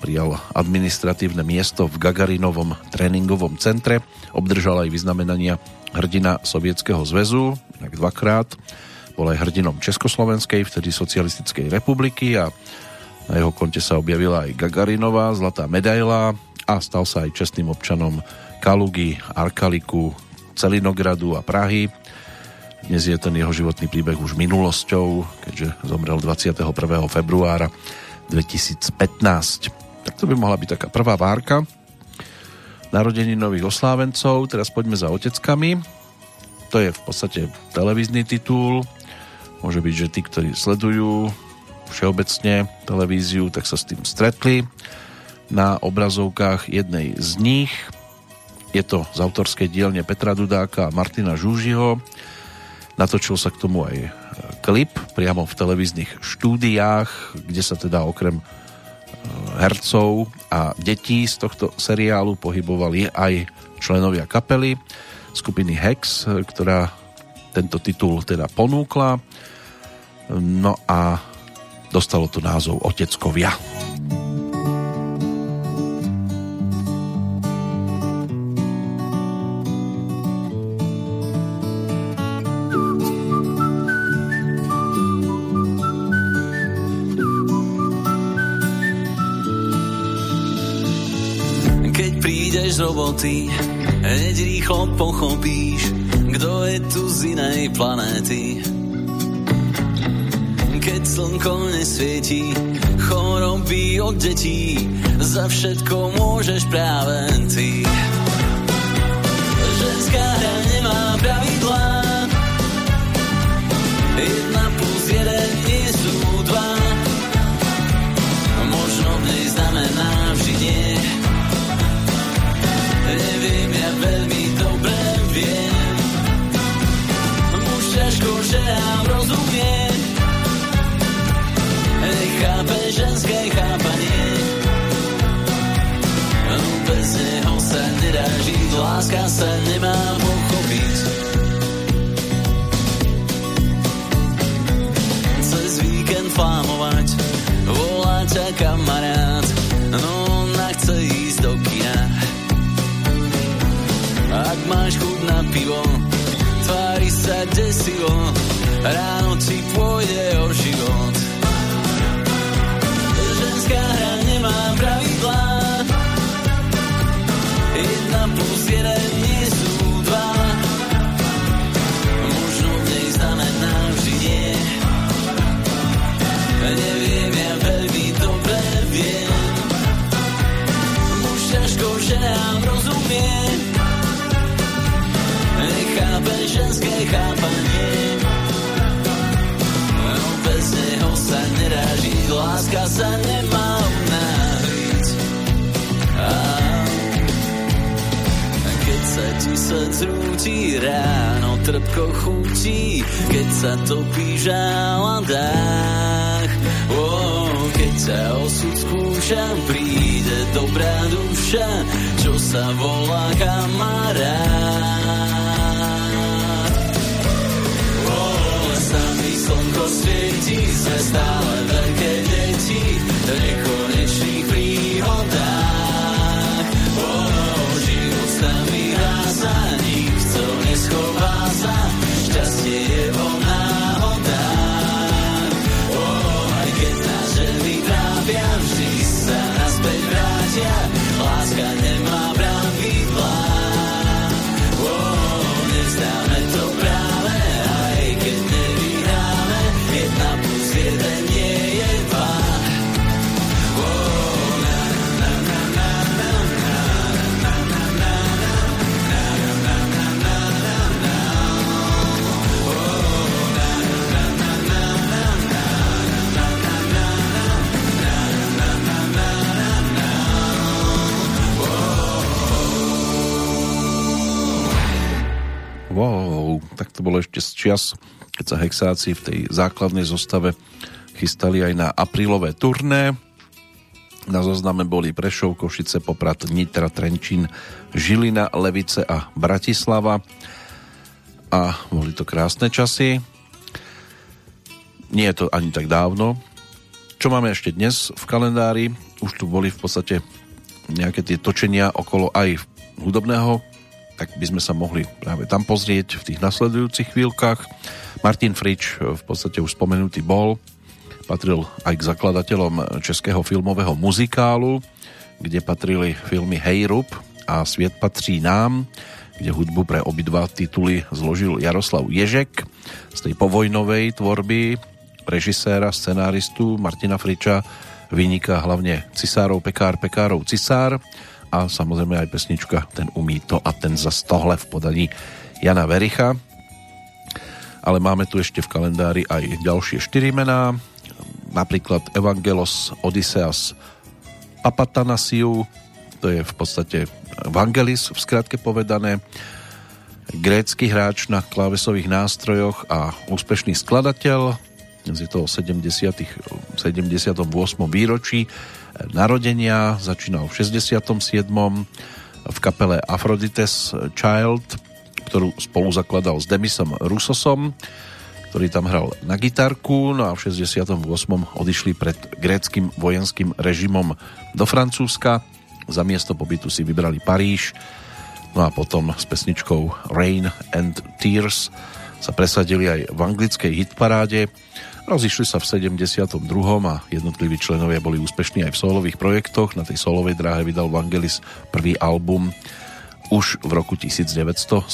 Prijal administratívne miesto v Gagarinovom tréningovom centre. Obdržal aj vyznamenania hrdina Sovietskeho zväzu, inak dvakrát. Bol aj hrdinom Československej, vtedy Socialistickej republiky a na jeho konte sa objavila aj Gagarinová zlatá medaila a stal sa aj čestným občanom Kalugy, Arkaliku, Celinogradu a Prahy. Dnes je ten jeho životný príbeh už minulosťou, keďže zomrel 21. februára 2015. Tak to by mohla byť taká prvá várka narodení nových oslávencov. Teraz poďme za oteckami. To je v podstate televízny titul. Môže byť, že tí, ktorí sledujú všeobecne televíziu, tak sa s tým stretli na obrazovkách jednej z nich – je to z autorskej dielne Petra Dudáka a Martina Žúžiho. Natočil sa k tomu aj e, klip priamo v televíznych štúdiách, kde sa teda okrem e, hercov a detí z tohto seriálu pohybovali aj členovia kapely skupiny Hex, e, ktorá tento titul teda ponúkla. No a dostalo to názov Oteckovia. roboty, hneď rýchlo pochopíš, kto je tu z inej planéty. Keď slnko nesvietí, choroby od detí, za všetko môžeš práve ty. láska sa nemá pochopiť. Cez víkend flámovať, volá ťa kamarát, no ona chce ísť do kina. Ak máš chuť na pivo, tvári sa desivo, ráno jeden nie sú dva. Možno v nej znamená vždy nie. Neviem, ja veľmi dobre viem. Muž ťažko ženám rozumie. Nechápe chápanie. No bez neho sa nedá žiť, láska sa nemá keď sa ti srdc rúti ráno, trpko chutí, keď sa topí žáladách. Oh, keď sa osud skúša, príde dobrá duša, čo sa volá kamarát. Oh, sami slnko svieti, sme stále veľké deti, v čias, keď sa hexáci v tej základnej zostave chystali aj na aprílové turné. Na zozname boli Prešov, Košice, Poprad, Nitra, Trenčín, Žilina, Levice a Bratislava. A boli to krásne časy. Nie je to ani tak dávno. Čo máme ešte dnes v kalendári? Už tu boli v podstate nejaké tie točenia okolo aj hudobného tak by sme sa mohli práve tam pozrieť v tých nasledujúcich chvíľkach. Martin Frič v podstate už spomenutý bol, patril aj k zakladateľom českého filmového muzikálu, kde patrili filmy Hejrup a Sviet patří nám, kde hudbu pre obidva tituly zložil Jaroslav Ježek z tej povojnovej tvorby režiséra, scenáristu Martina Friča vyniká hlavne Cisárov Pekár, Pekárov Cisár a samozrejme aj pesnička Ten umí to a ten za tohle v podaní Jana Vericha. Ale máme tu ešte v kalendári aj ďalšie štyri mená, napríklad Evangelos Odysseas Papatanasiu, to je v podstate Vangelis v skratke povedané, grécky hráč na klávesových nástrojoch a úspešný skladateľ, je to 70. 78. výročí narodenia, začínal v 67. v kapele Aphrodite's Child, ktorú spolu zakladal s Demisom Rusosom, ktorý tam hral na gitarku, no a v 68. odišli pred gréckým vojenským režimom do Francúzska. Za miesto pobytu si vybrali Paríž, no a potom s pesničkou Rain and Tears sa presadili aj v anglickej hitparáde Rozišli sa v 72. a jednotliví členovia boli úspešní aj v solových projektoch. Na tej solovej dráhe vydal Vangelis prvý album už v roku 1972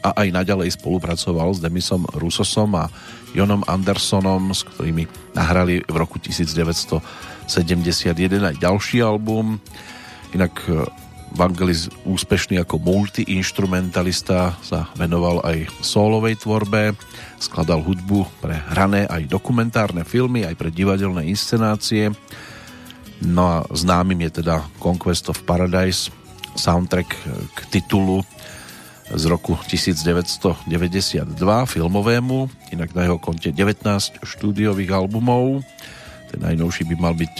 a aj naďalej spolupracoval s Demisom Rusosom a Jonom Andersonom, s ktorými nahrali v roku 1971 aj ďalší album. Inak Vangelis úspešný ako multiinstrumentalista sa venoval aj solovej tvorbe, skladal hudbu pre hrané aj dokumentárne filmy, aj pre divadelné inscenácie. No a známym je teda Conquest of Paradise, soundtrack k titulu z roku 1992 filmovému, inak na jeho konte 19 štúdiových albumov. Ten najnovší by mal byť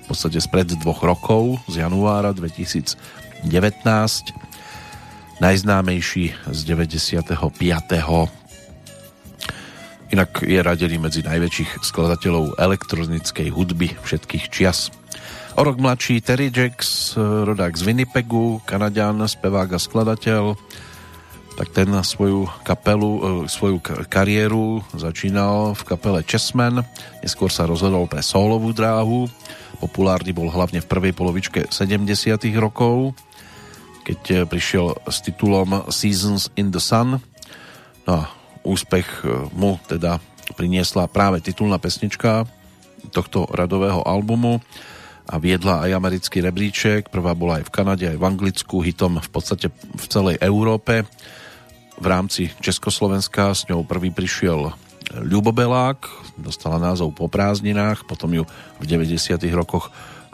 v podstate spred dvoch rokov, z januára 2000 19. Najznámejší z 95. Inak je radený medzi najväčších skladateľov elektronickej hudby všetkých čias. O rok mladší Terry Jacks, rodák z Winnipegu, Kanadian, spevák a skladateľ, tak ten svoju kapelu, e, svoju kariéru začínal v kapele Chessman, neskôr sa rozhodol pre solovú dráhu, populárny bol hlavne v prvej polovičke 70 rokov, keď e, prišiel s titulom Seasons in the Sun. No a úspech e, mu teda priniesla práve titulná pesnička tohto radového albumu a viedla aj americký rebríček. Prvá bola aj v Kanade, aj v Anglicku, hitom v podstate v celej Európe v rámci Československa s ňou prvý prišiel Ľubobelák, dostala názov Po prázdninách, potom ju v 90. rokoch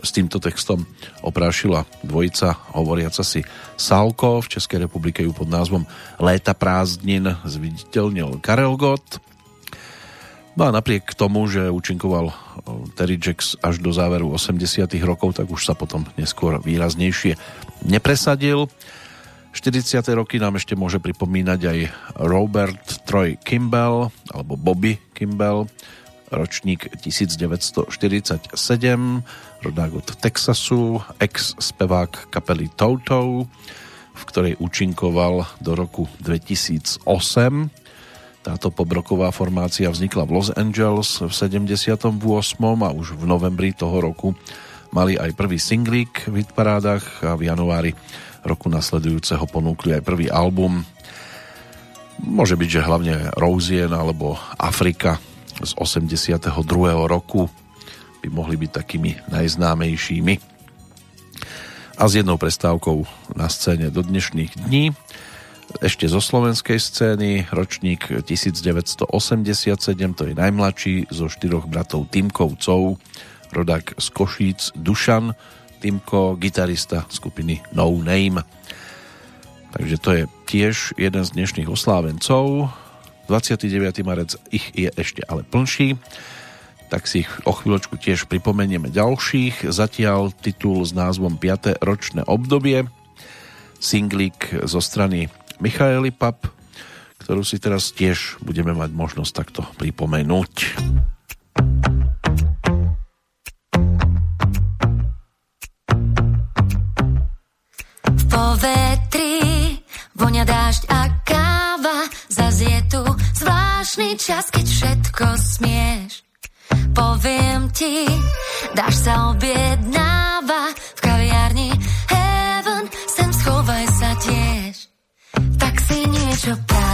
s týmto textom oprášila dvojica hovoriaca si Salko. V Českej republike ju pod názvom Léta prázdnin zviditeľnil Karel Gott. No a napriek tomu, že účinkoval Terry Jacks až do záveru 80 rokov, tak už sa potom neskôr výraznejšie nepresadil. 40. roky nám ešte môže pripomínať aj Robert Troy Kimball alebo Bobby Kimball, ročník 1947, rodák od Texasu, ex-spevák kapely Toto, v ktorej účinkoval do roku 2008. Táto pobroková formácia vznikla v Los Angeles v 78. a už v novembri toho roku mali aj prvý singlík v hitparádach a v januári roku nasledujúceho ponúkli aj prvý album. Môže byť, že hlavne Rosien alebo Afrika z 82. roku by mohli byť takými najznámejšími. A s jednou prestávkou na scéne do dnešných dní ešte zo slovenskej scény, ročník 1987, to je najmladší zo štyroch bratov Timkovcov, rodák z Košíc Dušan, Timko, gitarista skupiny No Name. Takže to je tiež jeden z dnešných oslávencov. 29. marec ich je ešte ale plnší, tak si ich o chvíľočku tiež pripomenieme ďalších. Zatiaľ titul s názvom 5. ročné obdobie, singlik zo strany Michaeli Pap, ktorú si teraz tiež budeme mať možnosť takto pripomenúť. vetri, voňa dážď a káva, zas je tu zvláštny čas, keď všetko smieš. Ti, dáš sa objednáva v kaviarni Heaven, sem schovaj sa tiež. Tak si niečo praj,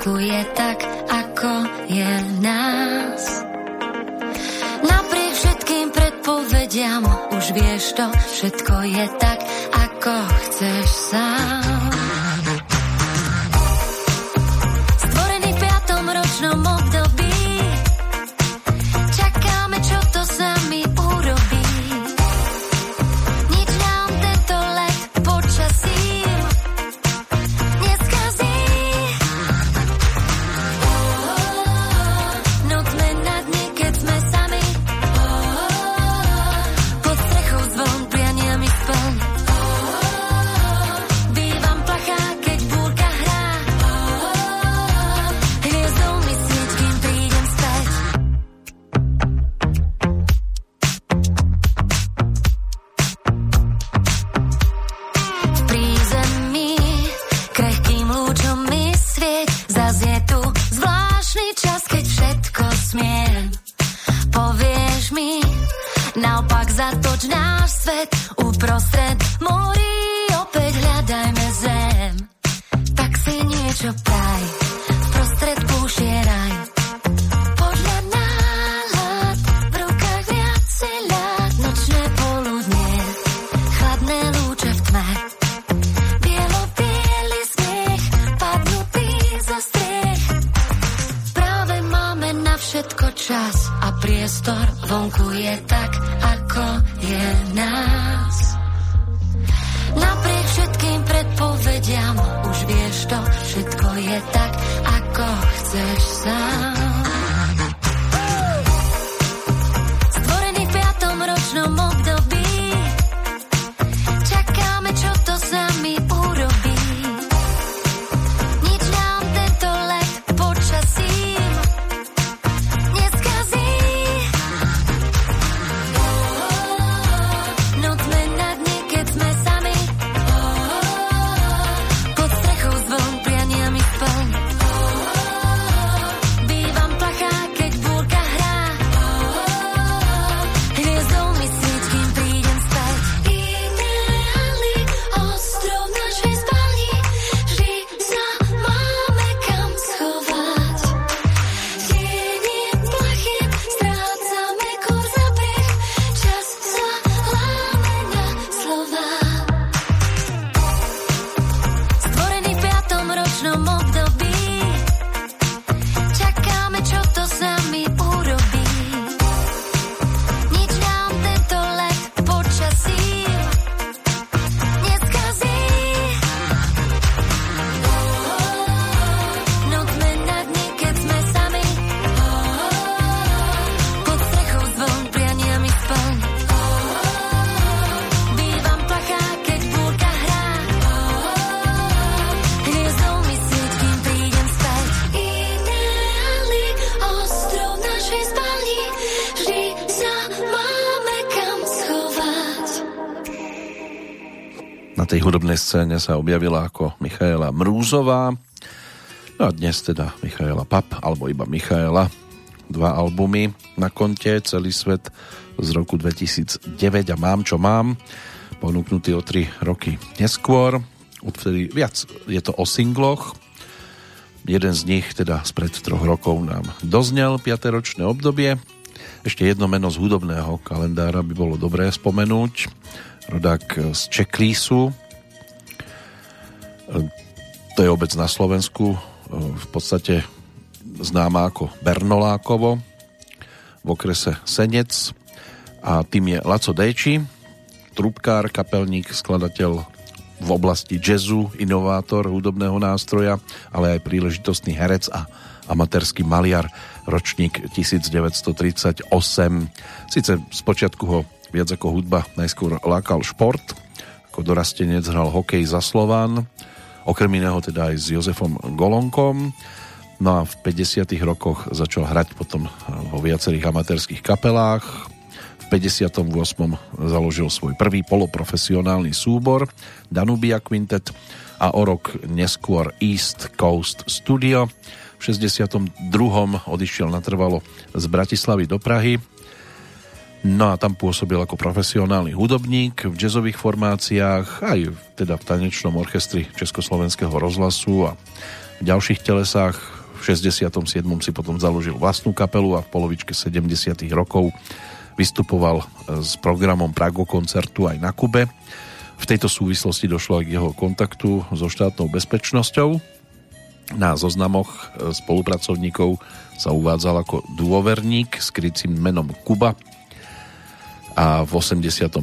priestor vonku je tak, ako je nás. Napriek všetkým predpovediam už vieš to, všetko je tak, hudobnej scéne sa objavila ako Michaela Mrúzová. No a dnes teda Michaela Pap, alebo iba Michaela. Dva albumy na konte, celý svet z roku 2009 a Mám, čo mám. Ponúknutý o 3 roky neskôr. Odvtedy viac je to o singloch. Jeden z nich, teda spred troch rokov, nám doznel 5. ročné obdobie. Ešte jedno meno z hudobného kalendára by bolo dobré spomenúť rodák z Čeklísu. To je obec na Slovensku, v podstate známa ako Bernolákovo v okrese Senec a tým je Laco Dejči, trubkár, kapelník, skladateľ v oblasti jazzu, inovátor hudobného nástroja, ale aj príležitostný herec a amatérský maliar, ročník 1938. Sice spočiatku ho viac ako hudba najskôr lákal šport. Ako dorastenec hral hokej za Slován, okrem iného teda aj s Jozefom Golonkom. No a v 50. rokoch začal hrať potom vo viacerých amatérských kapelách. V 58. založil svoj prvý poloprofesionálny súbor Danubia Quintet a o rok neskôr East Coast Studio. V 62. odišiel natrvalo z Bratislavy do Prahy No a tam pôsobil ako profesionálny hudobník v jazzových formáciách, aj teda v tanečnom orchestri Československého rozhlasu a v ďalších telesách. V 67. si potom založil vlastnú kapelu a v polovičke 70. rokov vystupoval s programom Prago koncertu aj na Kube. V tejto súvislosti došlo aj k jeho kontaktu so štátnou bezpečnosťou. Na zoznamoch spolupracovníkov sa uvádzal ako dôverník s krycím menom Kuba, a v 85.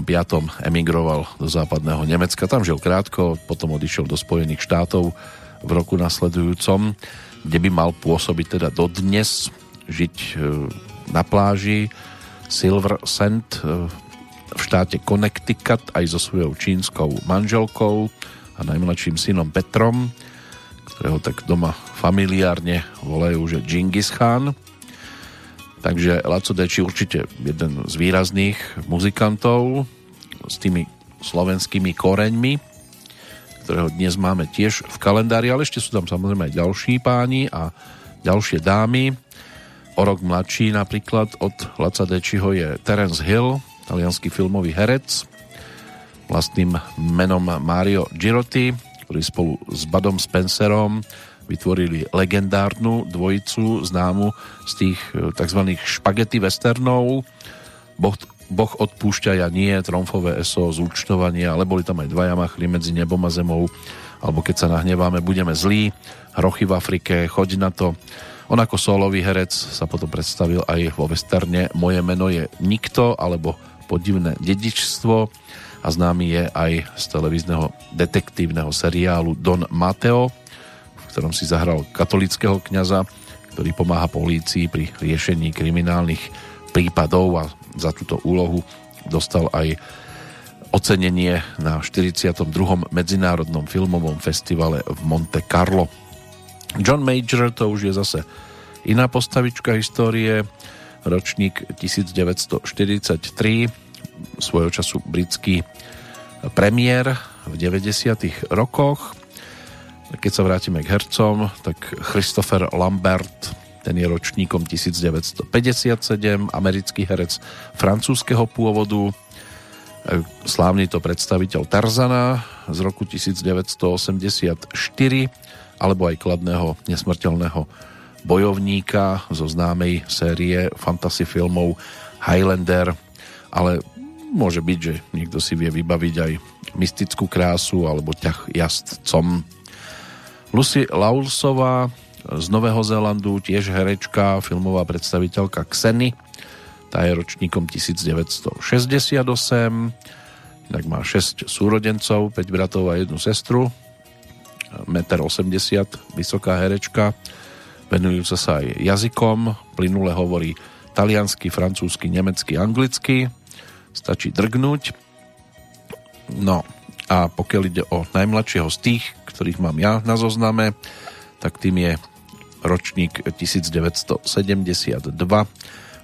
emigroval do západného Nemecka. Tam žil krátko, potom odišiel do Spojených štátov v roku nasledujúcom, kde by mal pôsobiť teda dodnes, žiť e, na pláži Silver Sand e, v štáte Connecticut aj so svojou čínskou manželkou a najmladším synom Petrom, ktorého tak doma familiárne volajú, že Genghis Khan Takže Laco Deči určite jeden z výrazných muzikantov s tými slovenskými koreňmi, ktorého dnes máme tiež v kalendári, ale ešte sú tam samozrejme aj ďalší páni a ďalšie dámy. O rok mladší napríklad od Laca Dečiho je Terence Hill, talianský filmový herec, vlastným menom Mario Girotti, ktorý spolu s Badom Spencerom vytvorili legendárnu dvojicu známu z tých e, tzv. špagety westernov. Boh, boh odpúšťaja nie, tromfové eso, zúčtovanie, ale boli tam aj dvaja machli medzi nebom a zemou, alebo keď sa nahneváme, budeme zlí, hrochy v Afrike, choď na to. On ako solový herec sa potom predstavil aj vo westerne Moje meno je Nikto, alebo Podivné dedičstvo a známy je aj z televízneho detektívneho seriálu Don Mateo, ktorom si zahral katolického kňaza, ktorý pomáha polícii pri riešení kriminálnych prípadov a za túto úlohu dostal aj ocenenie na 42. medzinárodnom filmovom festivale v Monte Carlo. John Major to už je zase iná postavička histórie, ročník 1943, svojho času britský premiér v 90. rokoch. Keď sa vrátime k hercom, tak Christopher Lambert, ten je ročníkom 1957, americký herec francúzského pôvodu, e, slávny to predstaviteľ Tarzana z roku 1984, alebo aj kladného nesmrteľného bojovníka zo známej série fantasy filmov Highlander, ale môže byť, že niekto si vie vybaviť aj mystickú krásu alebo ťah jazdcom Lucy Laulsová z Nového Zélandu, tiež herečka, filmová predstaviteľka Xeny, tá je ročníkom 1968, tak má 6 súrodencov, 5 bratov a jednu sestru, 1,80 m, vysoká herečka, venujúca sa aj jazykom, plynule hovorí taliansky, francúzsky, nemecky, anglicky, stačí drgnúť. No a pokiaľ ide o najmladšieho z tých, ktorých mám ja na zozname, tak tým je ročník 1972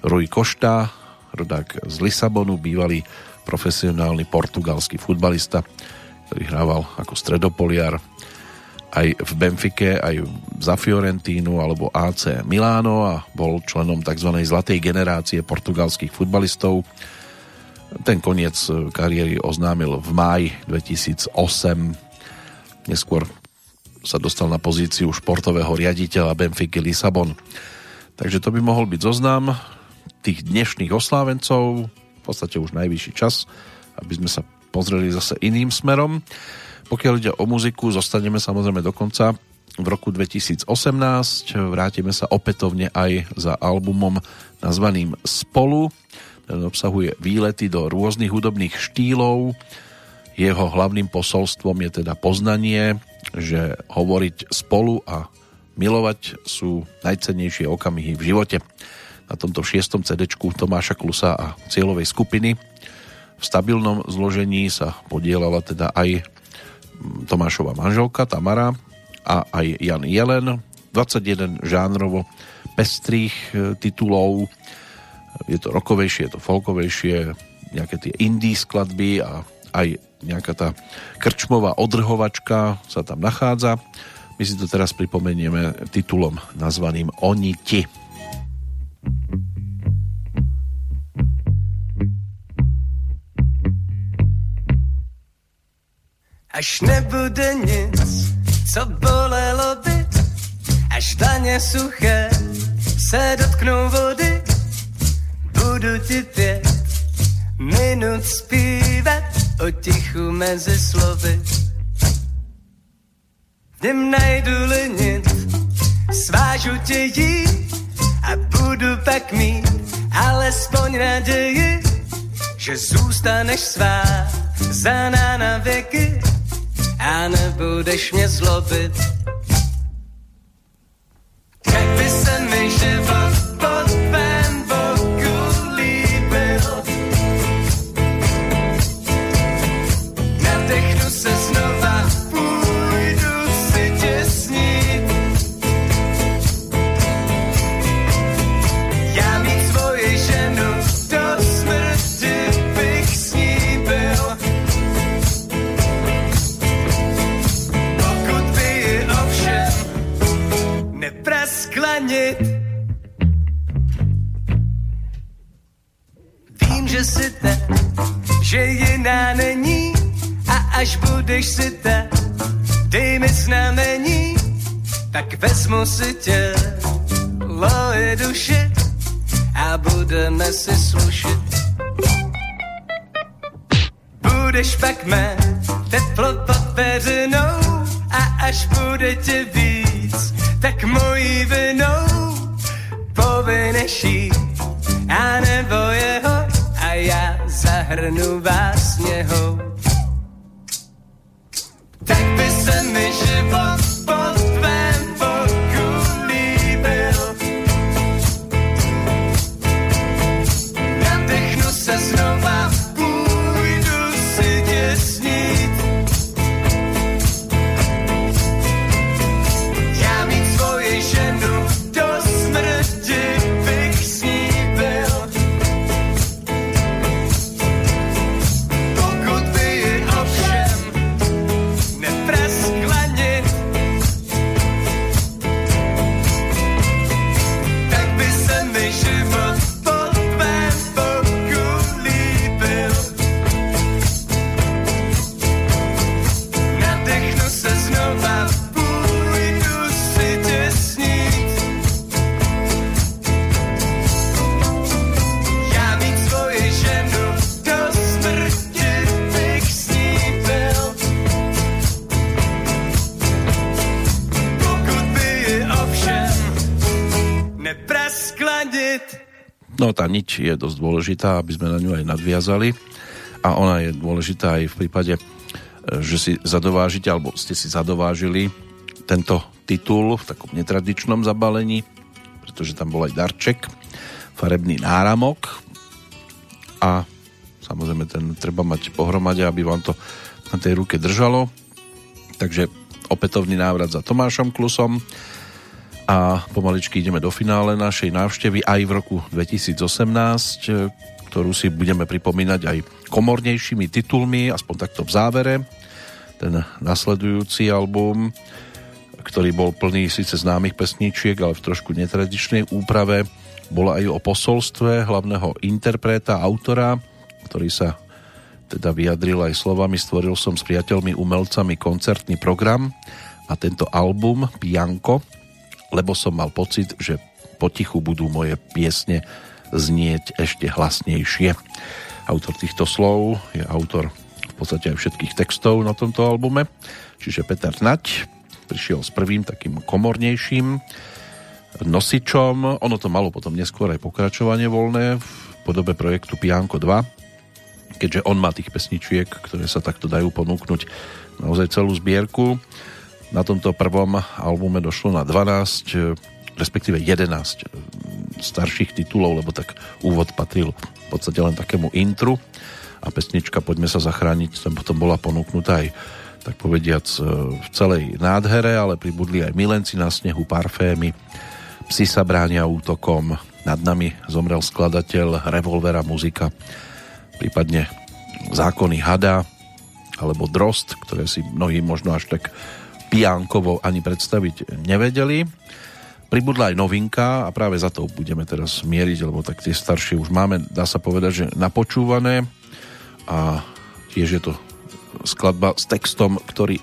Rui Košta, rodák z Lisabonu, bývalý profesionálny portugalský futbalista, ktorý hrával ako stredopoliar aj v Benfike, aj za Fiorentínu alebo AC Milano a bol členom tzv. zlatej generácie portugalských futbalistov. Ten koniec kariéry oznámil v máji 2008. Neskôr sa dostal na pozíciu športového riaditeľa Benfiky Lisabon. Takže to by mohol byť zoznam tých dnešných oslávencov. V podstate už najvyšší čas, aby sme sa pozreli zase iným smerom. Pokiaľ ide o muziku, zostaneme samozrejme do konca. V roku 2018 vrátime sa opätovne aj za albumom nazvaným Spolu. Ten obsahuje výlety do rôznych hudobných štýlov. Jeho hlavným posolstvom je teda poznanie, že hovoriť spolu a milovať sú najcennejšie okamihy v živote. Na tomto šiestom CD Tomáša Klusa a cieľovej skupiny v stabilnom zložení sa podielala teda aj Tomášova manželka Tamara a aj Jan Jelen. 21 žánrovo pestrých e, titulov. Je to rokovejšie, je to folkovejšie, nejaké tie indie skladby a aj nejaká tá krčmová odrhovačka sa tam nachádza. My si to teraz pripomenieme titulom nazvaným Oni ti. Až nebude nic, co bolelo by, až daně suché se dotknou vody, budu ti pět minut zpívat o tichu mezi slovy. V něm najdu linit, svážu tě jít a budu pak mít alespoň naději, že zůstaneš svá za na věky a nebudeš mě zlobit. Jak by se mi život pod že si ta, že jiná není a až budeš si ta, dej mi znamení, tak vezmu si tě, loje duše a budeme si slušit. Budeš pak mé teplo pod peřinou a až bude tě víc, tak mojí vinou povineš jít a nebo já zahrnu vás něhou. Tak by se mi život nič je dosť dôležitá, aby sme na ňu aj nadviazali. A ona je dôležitá aj v prípade, e, že si zadovážite, alebo ste si zadovážili tento titul v takom netradičnom zabalení, pretože tam bol aj darček, farebný náramok. A samozrejme ten treba mať pohromade, aby vám to na tej ruke držalo. Takže opätovný návrat za Tomášom Klusom a pomaličky ideme do finále našej návštevy aj v roku 2018, e, ktorú si budeme pripomínať aj komornejšími titulmi, aspoň takto v závere. ten nasledujúci album, ktorý bol plný síce známych pesničiek, ale v trošku netradičnej úprave. Bola aj o posolstve hlavného interpreta, autora, ktorý sa teda vyjadril aj slovami Stvoril som s priateľmi umelcami koncertný program a tento album Pianko, lebo som mal pocit, že potichu budú moje piesne znieť ešte hlasnejšie. Autor týchto slov je autor v podstate aj všetkých textov na tomto albume, čiže Peter Nať prišiel s prvým takým komornejším nosičom. Ono to malo potom neskôr aj pokračovanie voľné v podobe projektu Pianko 2, keďže on má tých pesničiek, ktoré sa takto dajú ponúknuť naozaj celú zbierku. Na tomto prvom albume došlo na 12, respektíve 11 starších titulov, lebo tak úvod patril v podstate len takému intru. A pesnička Poďme sa zachrániť tam potom bola ponúknutá aj tak povediac v celej nádhere, ale pribudli aj milenci na snehu, parfémy, psi sa bránia útokom, nad nami zomrel skladateľ revolvera muzika, prípadne zákony hada alebo drost, ktoré si mnohí možno až tak piánkovo ani predstaviť nevedeli. Pribudla aj novinka a práve za to budeme teraz mieriť, lebo tak tie staršie už máme, dá sa povedať, že napočúvané a tiež je to skladba s textom, ktorý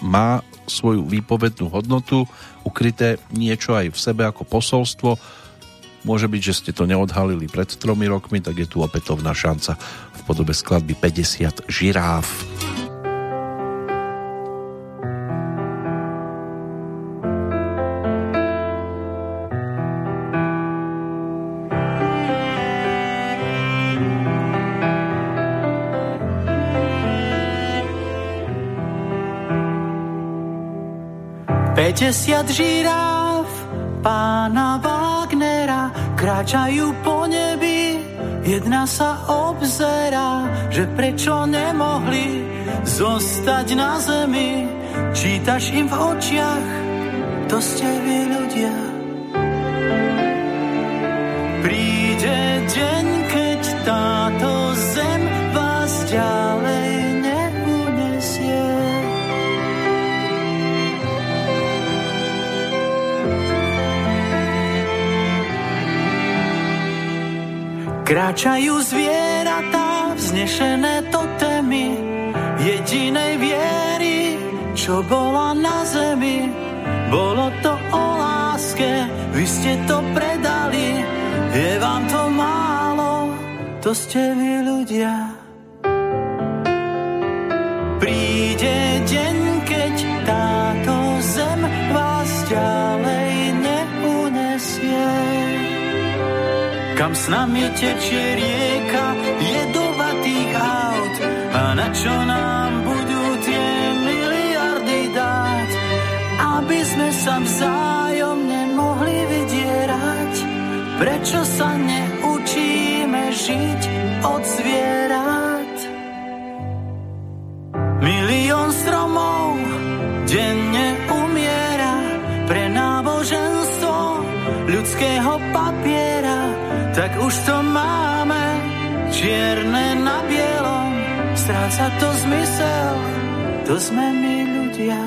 má svoju výpovednú hodnotu, ukryté niečo aj v sebe ako posolstvo. Môže byť, že ste to neodhalili pred tromi rokmi, tak je tu opätovná šanca v podobe skladby 50 žiráv. 50 žiráv pána Wagnera kráčajú po nebi, jedna sa obzerá, že prečo nemohli zostať na zemi. Čítaš im v očiach, to ste vy ľudia. Kráčajú zvieratá, vznešené totémy jedinej viery, čo bola na zemi. Bolo to o láske, vy ste to predali, je vám to málo, to ste vy ľudia. Kam s nami tečie rieka jedovatých aut a na čo nám budú tie miliardy dať, aby sme sa vzájomne mohli vydierať. Prečo sa neučíme žiť od zvierat? Milión stromov denne umiera pre náboženstvo ľudského papiera tak už to máme čierne na bielom, stráca to zmysel, to sme my ľudia.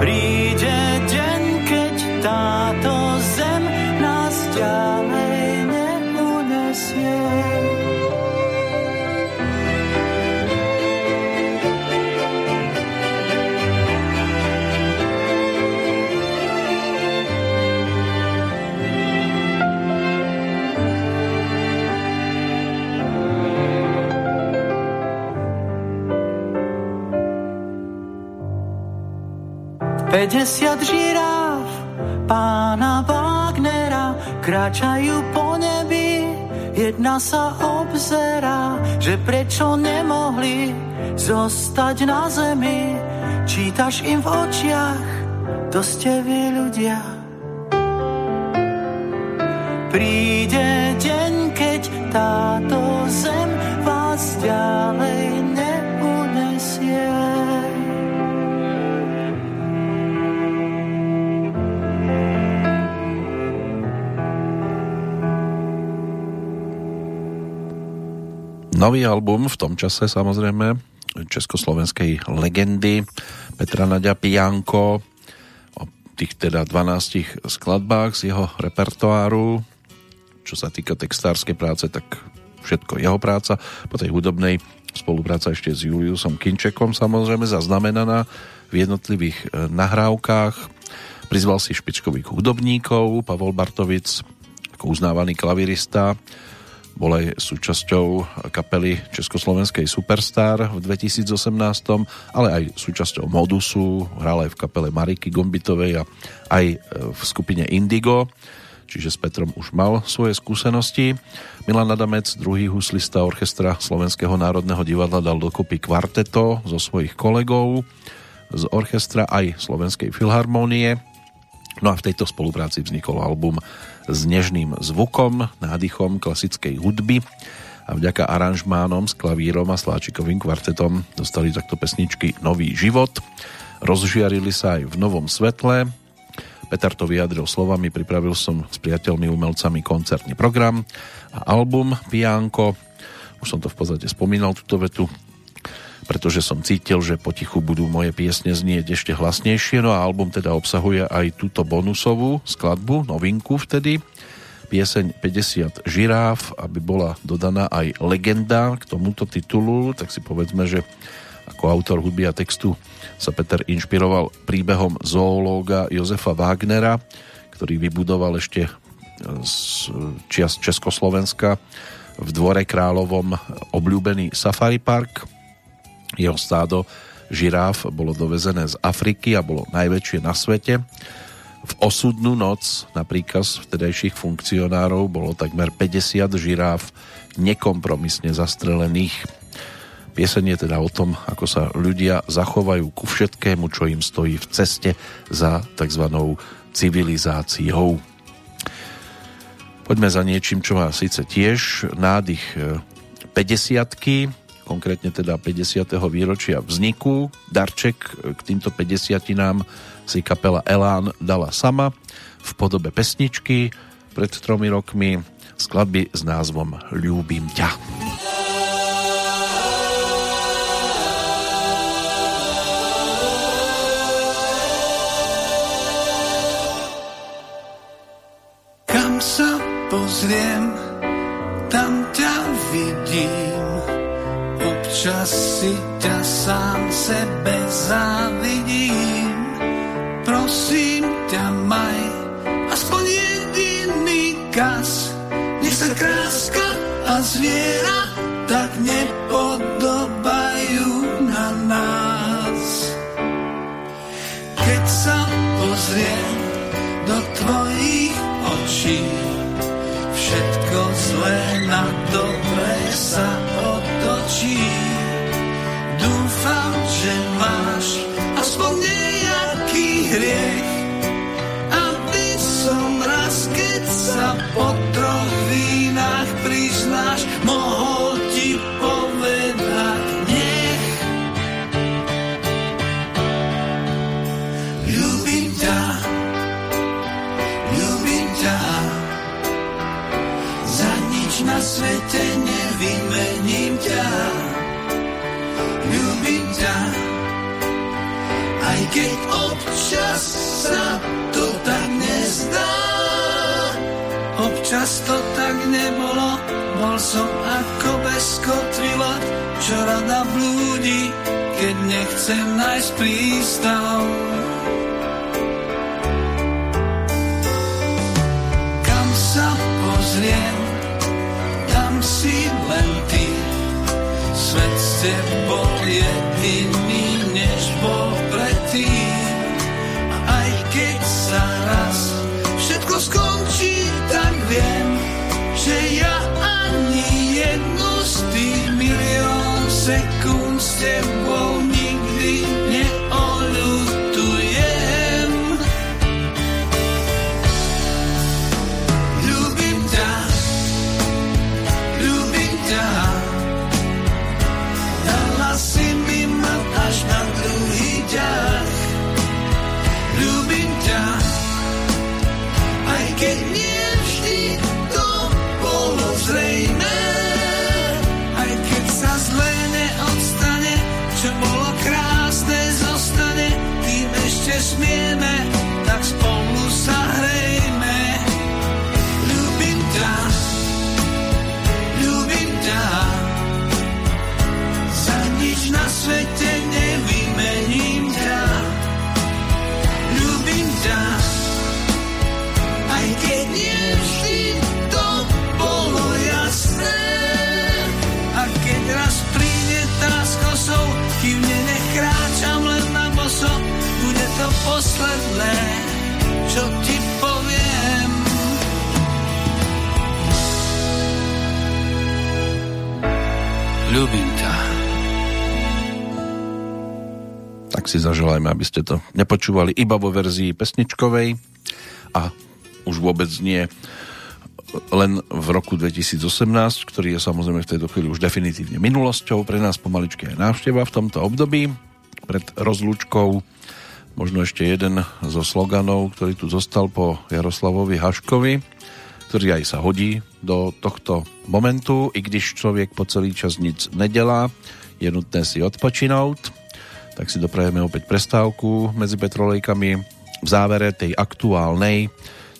Príde deň, keď táto zem nás ďalej 50 žiráv pána Wagnera kráčajú po nebi, jedna sa obzerá, že prečo nemohli zostať na zemi. Čítaš im v očiach, to ste vy ľudia. Príde deň, keď táto zem vás ďalej Nový album v tom čase samozrejme, československej legendy Petra Nadia Pijanko o tých teda 12 skladbách z jeho repertoáru. Čo sa týka textárskej práce, tak všetko jeho práca. Po tej hudobnej spolupráca ešte s Juliusom Kinčekom samozrejme zaznamenaná v jednotlivých e, nahrávkach. Prizval si špičkových hudobníkov, Pavol Bartovic ako uznávaný klavirista, bol aj súčasťou kapely Československej Superstar v 2018, ale aj súčasťou Modusu, hral aj v kapele Mariky Gombitovej a aj e, v skupine Indigo, čiže s Petrom už mal svoje skúsenosti. Milan Adamec, druhý huslista orchestra Slovenského národného divadla, dal dokopy kvarteto zo svojich kolegov z orchestra aj Slovenskej filharmónie. No a v tejto spolupráci vznikol album s nežným zvukom, nádychom klasickej hudby a vďaka aranžmánom s klavírom a sláčikovým kvartetom dostali takto pesničky nový život. Rozžiarili sa aj v novom svetle. Peter to vyjadril slovami, pripravil som s priateľmi umelcami koncertný program a album Pianko. Už som to v podstate spomínal, túto vetu pretože som cítil, že potichu budú moje piesne znieť ešte hlasnejšie, no a album teda obsahuje aj túto bonusovú skladbu, novinku vtedy, pieseň 50 žiráv, aby bola dodaná aj legenda k tomuto titulu, tak si povedzme, že ako autor hudby a textu sa Peter inšpiroval príbehom zoológa Jozefa Wagnera, ktorý vybudoval ešte z čias Československa v dvore kráľovom obľúbený safari park jeho stádo žiráf bolo dovezené z Afriky a bolo najväčšie na svete. V osudnú noc na príkaz vtedajších funkcionárov bolo takmer 50 žiráf nekompromisne zastrelených. Pieseň je teda o tom, ako sa ľudia zachovajú ku všetkému, čo im stojí v ceste za tzv. civilizáciou. Poďme za niečím, čo má síce tiež nádych 50 konkrétne teda 50. výročia vzniku. Darček k týmto 50 nám si kapela Elán dala sama v podobe pesničky pred tromi rokmi skladby s názvom Ľúbim ťa. Kam sa pozriem, tam ťa vidím Občas si ťa sám sebe závidím. Prosím ťa, maj aspoň jediný kas. Nech sa kráska a zviera tak nepodobajú občas sa to tak nezdá, občas to tak nebolo, bol som ako bez kotvila, čo rada blúdi, keď nechcem nájsť prístav. Kam sa pozriem, tam si len ty, svet s tebou jediný, než bol predtým. Milión sekúnd Ťa. Tak si zaželajme, aby ste to nepočúvali iba vo verzii pesničkovej a už vôbec nie len v roku 2018, ktorý je samozrejme v tejto chvíli už definitívne minulosťou. Pre nás pomaličky aj návšteva v tomto období pred rozlúčkou. Možno ešte jeden zo sloganov, ktorý tu zostal po Jaroslavovi Haškovi, ktorý aj sa hodí do tohto momentu, i když človek po celý čas nic nedelá, je nutné si odpočinout. Tak si doprajeme opäť prestávku medzi petrolejkami v závere tej aktuálnej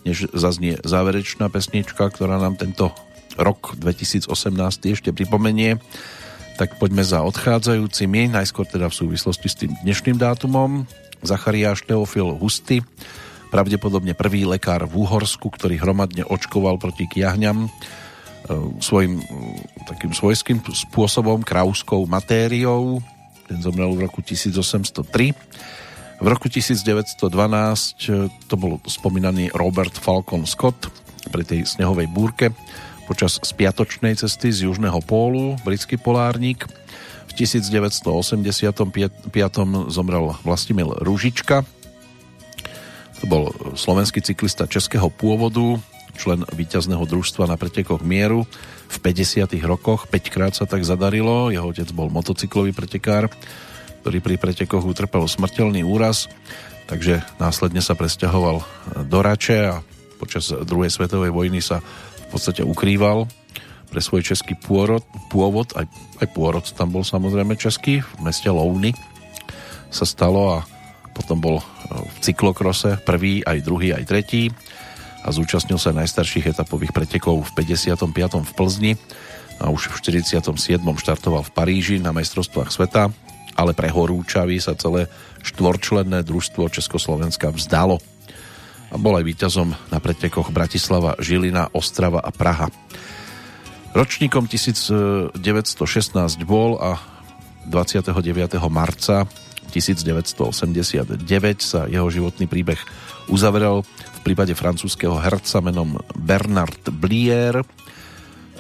než zaznie záverečná pesnička, ktorá nám tento rok 2018 ešte pripomenie, tak poďme za odchádzajúcimi, najskôr teda v súvislosti s tým dnešným dátumom. Zachariáš Teofil Husty, pravdepodobne prvý lekár v Úhorsku, ktorý hromadne očkoval proti kiahňam e, svojim e, takým svojským spôsobom, krauskou matériou. Ten zomrel v roku 1803 v roku 1912 e, to bol spomínaný Robert Falcon Scott pri tej snehovej búrke počas spiatočnej cesty z južného pólu, britský polárnik. V 1985 zomrel Vlastimil Rúžička. To bol slovenský cyklista českého pôvodu, člen víťazného družstva na pretekoch mieru. V 50 rokoch 5 krát sa tak zadarilo. Jeho otec bol motocyklový pretekár ktorý pri pretekoch utrpel smrteľný úraz, takže následne sa presťahoval do Rače a počas druhej svetovej vojny sa v podstate ukrýval pre svoj český pôrod, pôvod, aj, aj pôrod tam bol samozrejme český, v meste Louny sa stalo a potom bol v cyklokrose prvý, aj druhý, aj tretí a zúčastnil sa najstarších etapových pretekov v 55. v Plzni a už v 47. štartoval v Paríži na majstrovstvách sveta ale pre horúčavy sa celé štvorčlenné družstvo Československa vzdalo. A bol aj víťazom na pretekoch Bratislava, Žilina, Ostrava a Praha. Ročníkom 1916 bol a 29. marca 1989 sa jeho životný príbeh uzavrel v prípade francúzského herca menom Bernard Blier,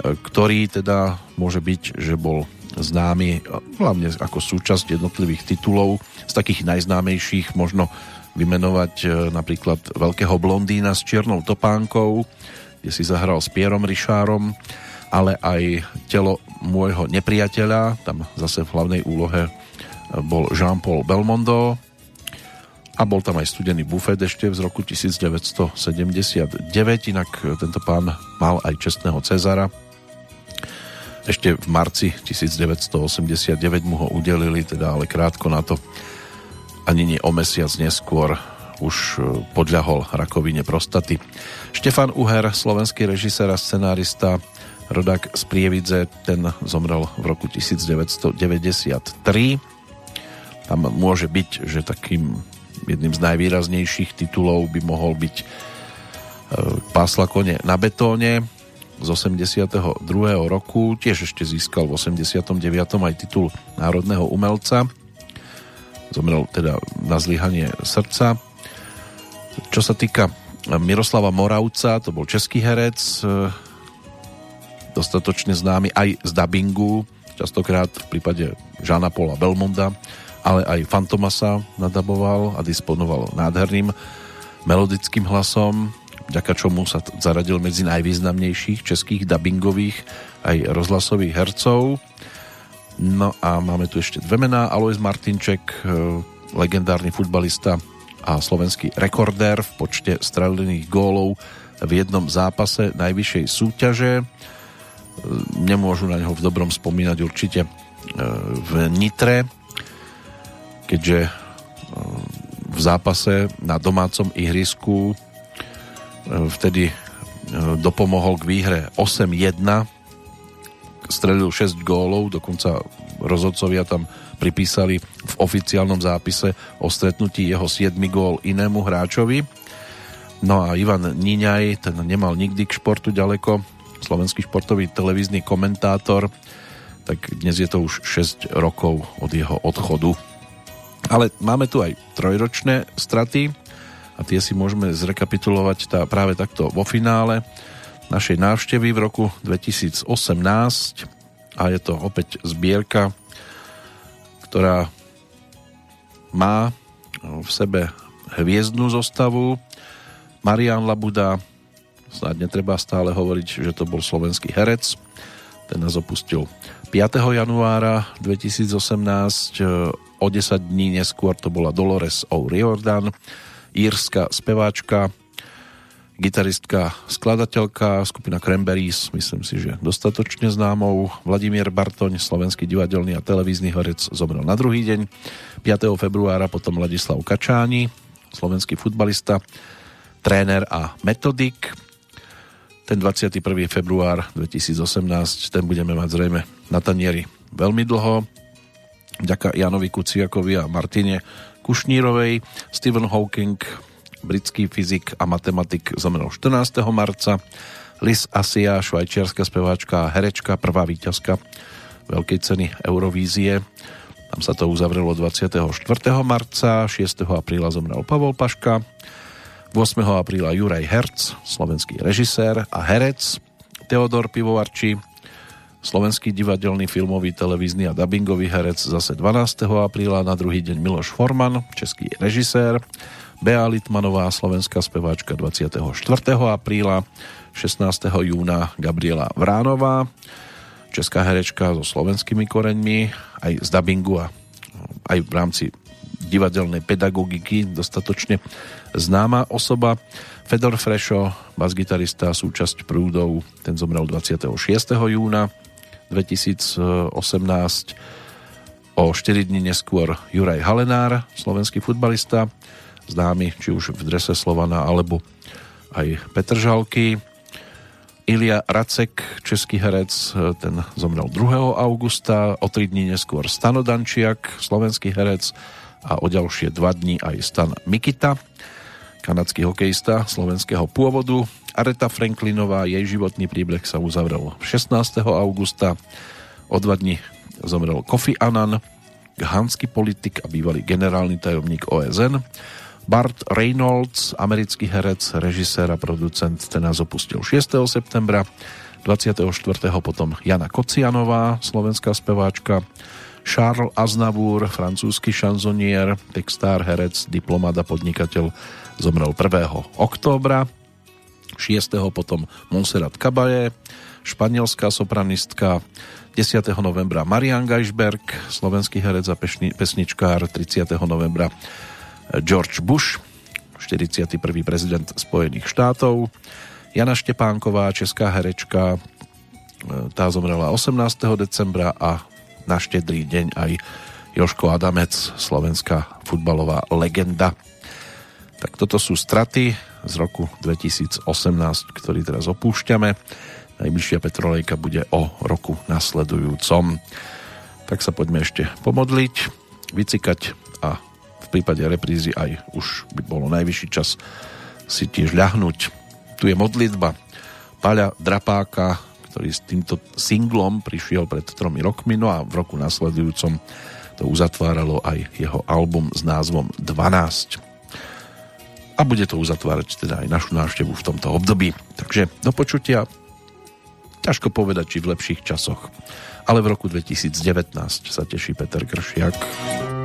ktorý teda môže byť, že bol známy hlavne ako súčasť jednotlivých titulov. Z takých najznámejších možno vymenovať e, napríklad Veľkého blondína s čiernou topánkou, kde si zahral s Pierom Richárom, ale aj Telo môjho nepriateľa, tam zase v hlavnej úlohe e, bol Jean-Paul Belmondo a bol tam aj studený bufet ešte z roku 1979, inak tento pán mal aj čestného Cezara ešte v marci 1989 mu ho udelili, teda ale krátko na to, ani nie o mesiac neskôr už e, podľahol rakovine prostaty. Štefan Uher, slovenský režisér a scenárista, rodák z Prievidze, ten zomrel v roku 1993. Tam môže byť, že takým jedným z najvýraznejších titulov by mohol byť e, Pásla kone na betóne, z 82. roku, tiež ešte získal v 89. aj titul národného umelca. Zomrel teda na zlyhanie srdca. Čo sa týka Miroslava Moravca, to bol český herec, e, dostatočne známy aj z dubbingu, častokrát v prípade Žána Paula Belmonda, ale aj Fantomasa nadaboval a disponoval nádherným melodickým hlasom vďaka čomu sa zaradil medzi najvýznamnejších českých dubbingových aj rozhlasových hercov. No a máme tu ešte dve mená. Alois Martinček, e, legendárny futbalista a slovenský rekordér v počte strelených gólov v jednom zápase najvyššej súťaže. E, nemôžu na neho v dobrom spomínať určite e, v Nitre, keďže v zápase na domácom ihrisku vtedy e, dopomohol k výhre 8-1 strelil 6 gólov, dokonca rozhodcovia tam pripísali v oficiálnom zápise o stretnutí jeho 7 gól inému hráčovi. No a Ivan Níňaj, ten nemal nikdy k športu ďaleko, slovenský športový televízny komentátor, tak dnes je to už 6 rokov od jeho odchodu. Ale máme tu aj trojročné straty a tie si môžeme zrekapitulovať tá, práve takto vo finále našej návštevy v roku 2018 a je to opäť zbierka ktorá má v sebe hviezdnú zostavu. Marian Labuda, snad netreba stále hovoriť, že to bol slovenský herec. Ten nás opustil 5. januára 2018. O 10 dní neskôr to bola Dolores O'Riordan, írska speváčka, gitaristka, skladateľka, skupina Cranberries, myslím si, že dostatočne známou. Vladimír Bartoň, slovenský divadelný a televízny horec, zomrel na druhý deň. 5. februára potom Ladislav Kačáni, slovenský futbalista, tréner a metodik. Ten 21. február 2018, ten budeme mať zrejme na tanieri veľmi dlho. Ďaká Janovi Kuciakovi a Martine Kušnírovej. Stephen Hawking, britský fyzik a matematik zomrel 14. marca. Liz Asia, švajčiarska speváčka a herečka, prvá víťazka veľkej ceny Eurovízie. Tam sa to uzavrelo 24. marca, 6. apríla zomrel Pavol Paška, 8. apríla Juraj Herc, slovenský režisér a herec, Teodor Pivovarči, slovenský divadelný, filmový, televízny a dubbingový herec zase 12. apríla, na druhý deň Miloš Forman, český režisér, Bea Litmanová, slovenská speváčka 24. apríla, 16. júna Gabriela Vránová, česká herečka so slovenskými koreňmi, aj z dubbingu a aj v rámci divadelnej pedagogiky dostatočne známa osoba. Fedor Frešo, basgitarista, súčasť prúdov, ten zomrel 26. júna 2018. O 4 dní neskôr Juraj Halenár, slovenský futbalista, známy či už v drese Slovana alebo aj Petržalky. Ilia Racek, český herec, ten zomrel 2. augusta, o 3 dní neskôr Stano slovenský herec a o ďalšie 2 dní aj Stan Mikita, kanadský hokejista slovenského pôvodu. Areta Franklinová, jej životný príbeh sa uzavrel 16. augusta, o 2 dní zomrel Kofi Annan, ghanský politik a bývalý generálny tajomník OSN Bart Reynolds, americký herec, režisér a producent, ten nás opustil 6. septembra. 24. potom Jana Kocianová, slovenská speváčka, Charles Aznavour, francúzsky šanzonier, textár, herec, diplomat a podnikateľ, zomrel 1. októbra. 6. potom Monserrat Caballé, španielská sopranistka, 10. novembra Marian Geisberg, slovenský herec a pesničkár, 30. novembra George Bush, 41. prezident Spojených štátov, Jana Štepánková, česká herečka, e, tá zomrela 18. decembra a na štedrý deň aj Joško Adamec, slovenská futbalová legenda. Tak toto sú straty z roku 2018, ktorý teraz opúšťame. Najbližšia Petrolejka bude o roku nasledujúcom. Tak sa poďme ešte pomodliť, vycikať a prípade reprízy aj už by bolo najvyšší čas si tiež ľahnúť. Tu je modlitba Paľa Drapáka, ktorý s týmto singlom prišiel pred tromi rokmi, no a v roku nasledujúcom to uzatváralo aj jeho album s názvom 12. A bude to uzatvárať teda aj našu návštevu v tomto období. Takže do počutia ťažko povedať, či v lepších časoch. Ale v roku 2019 sa teší Peter Kršiak.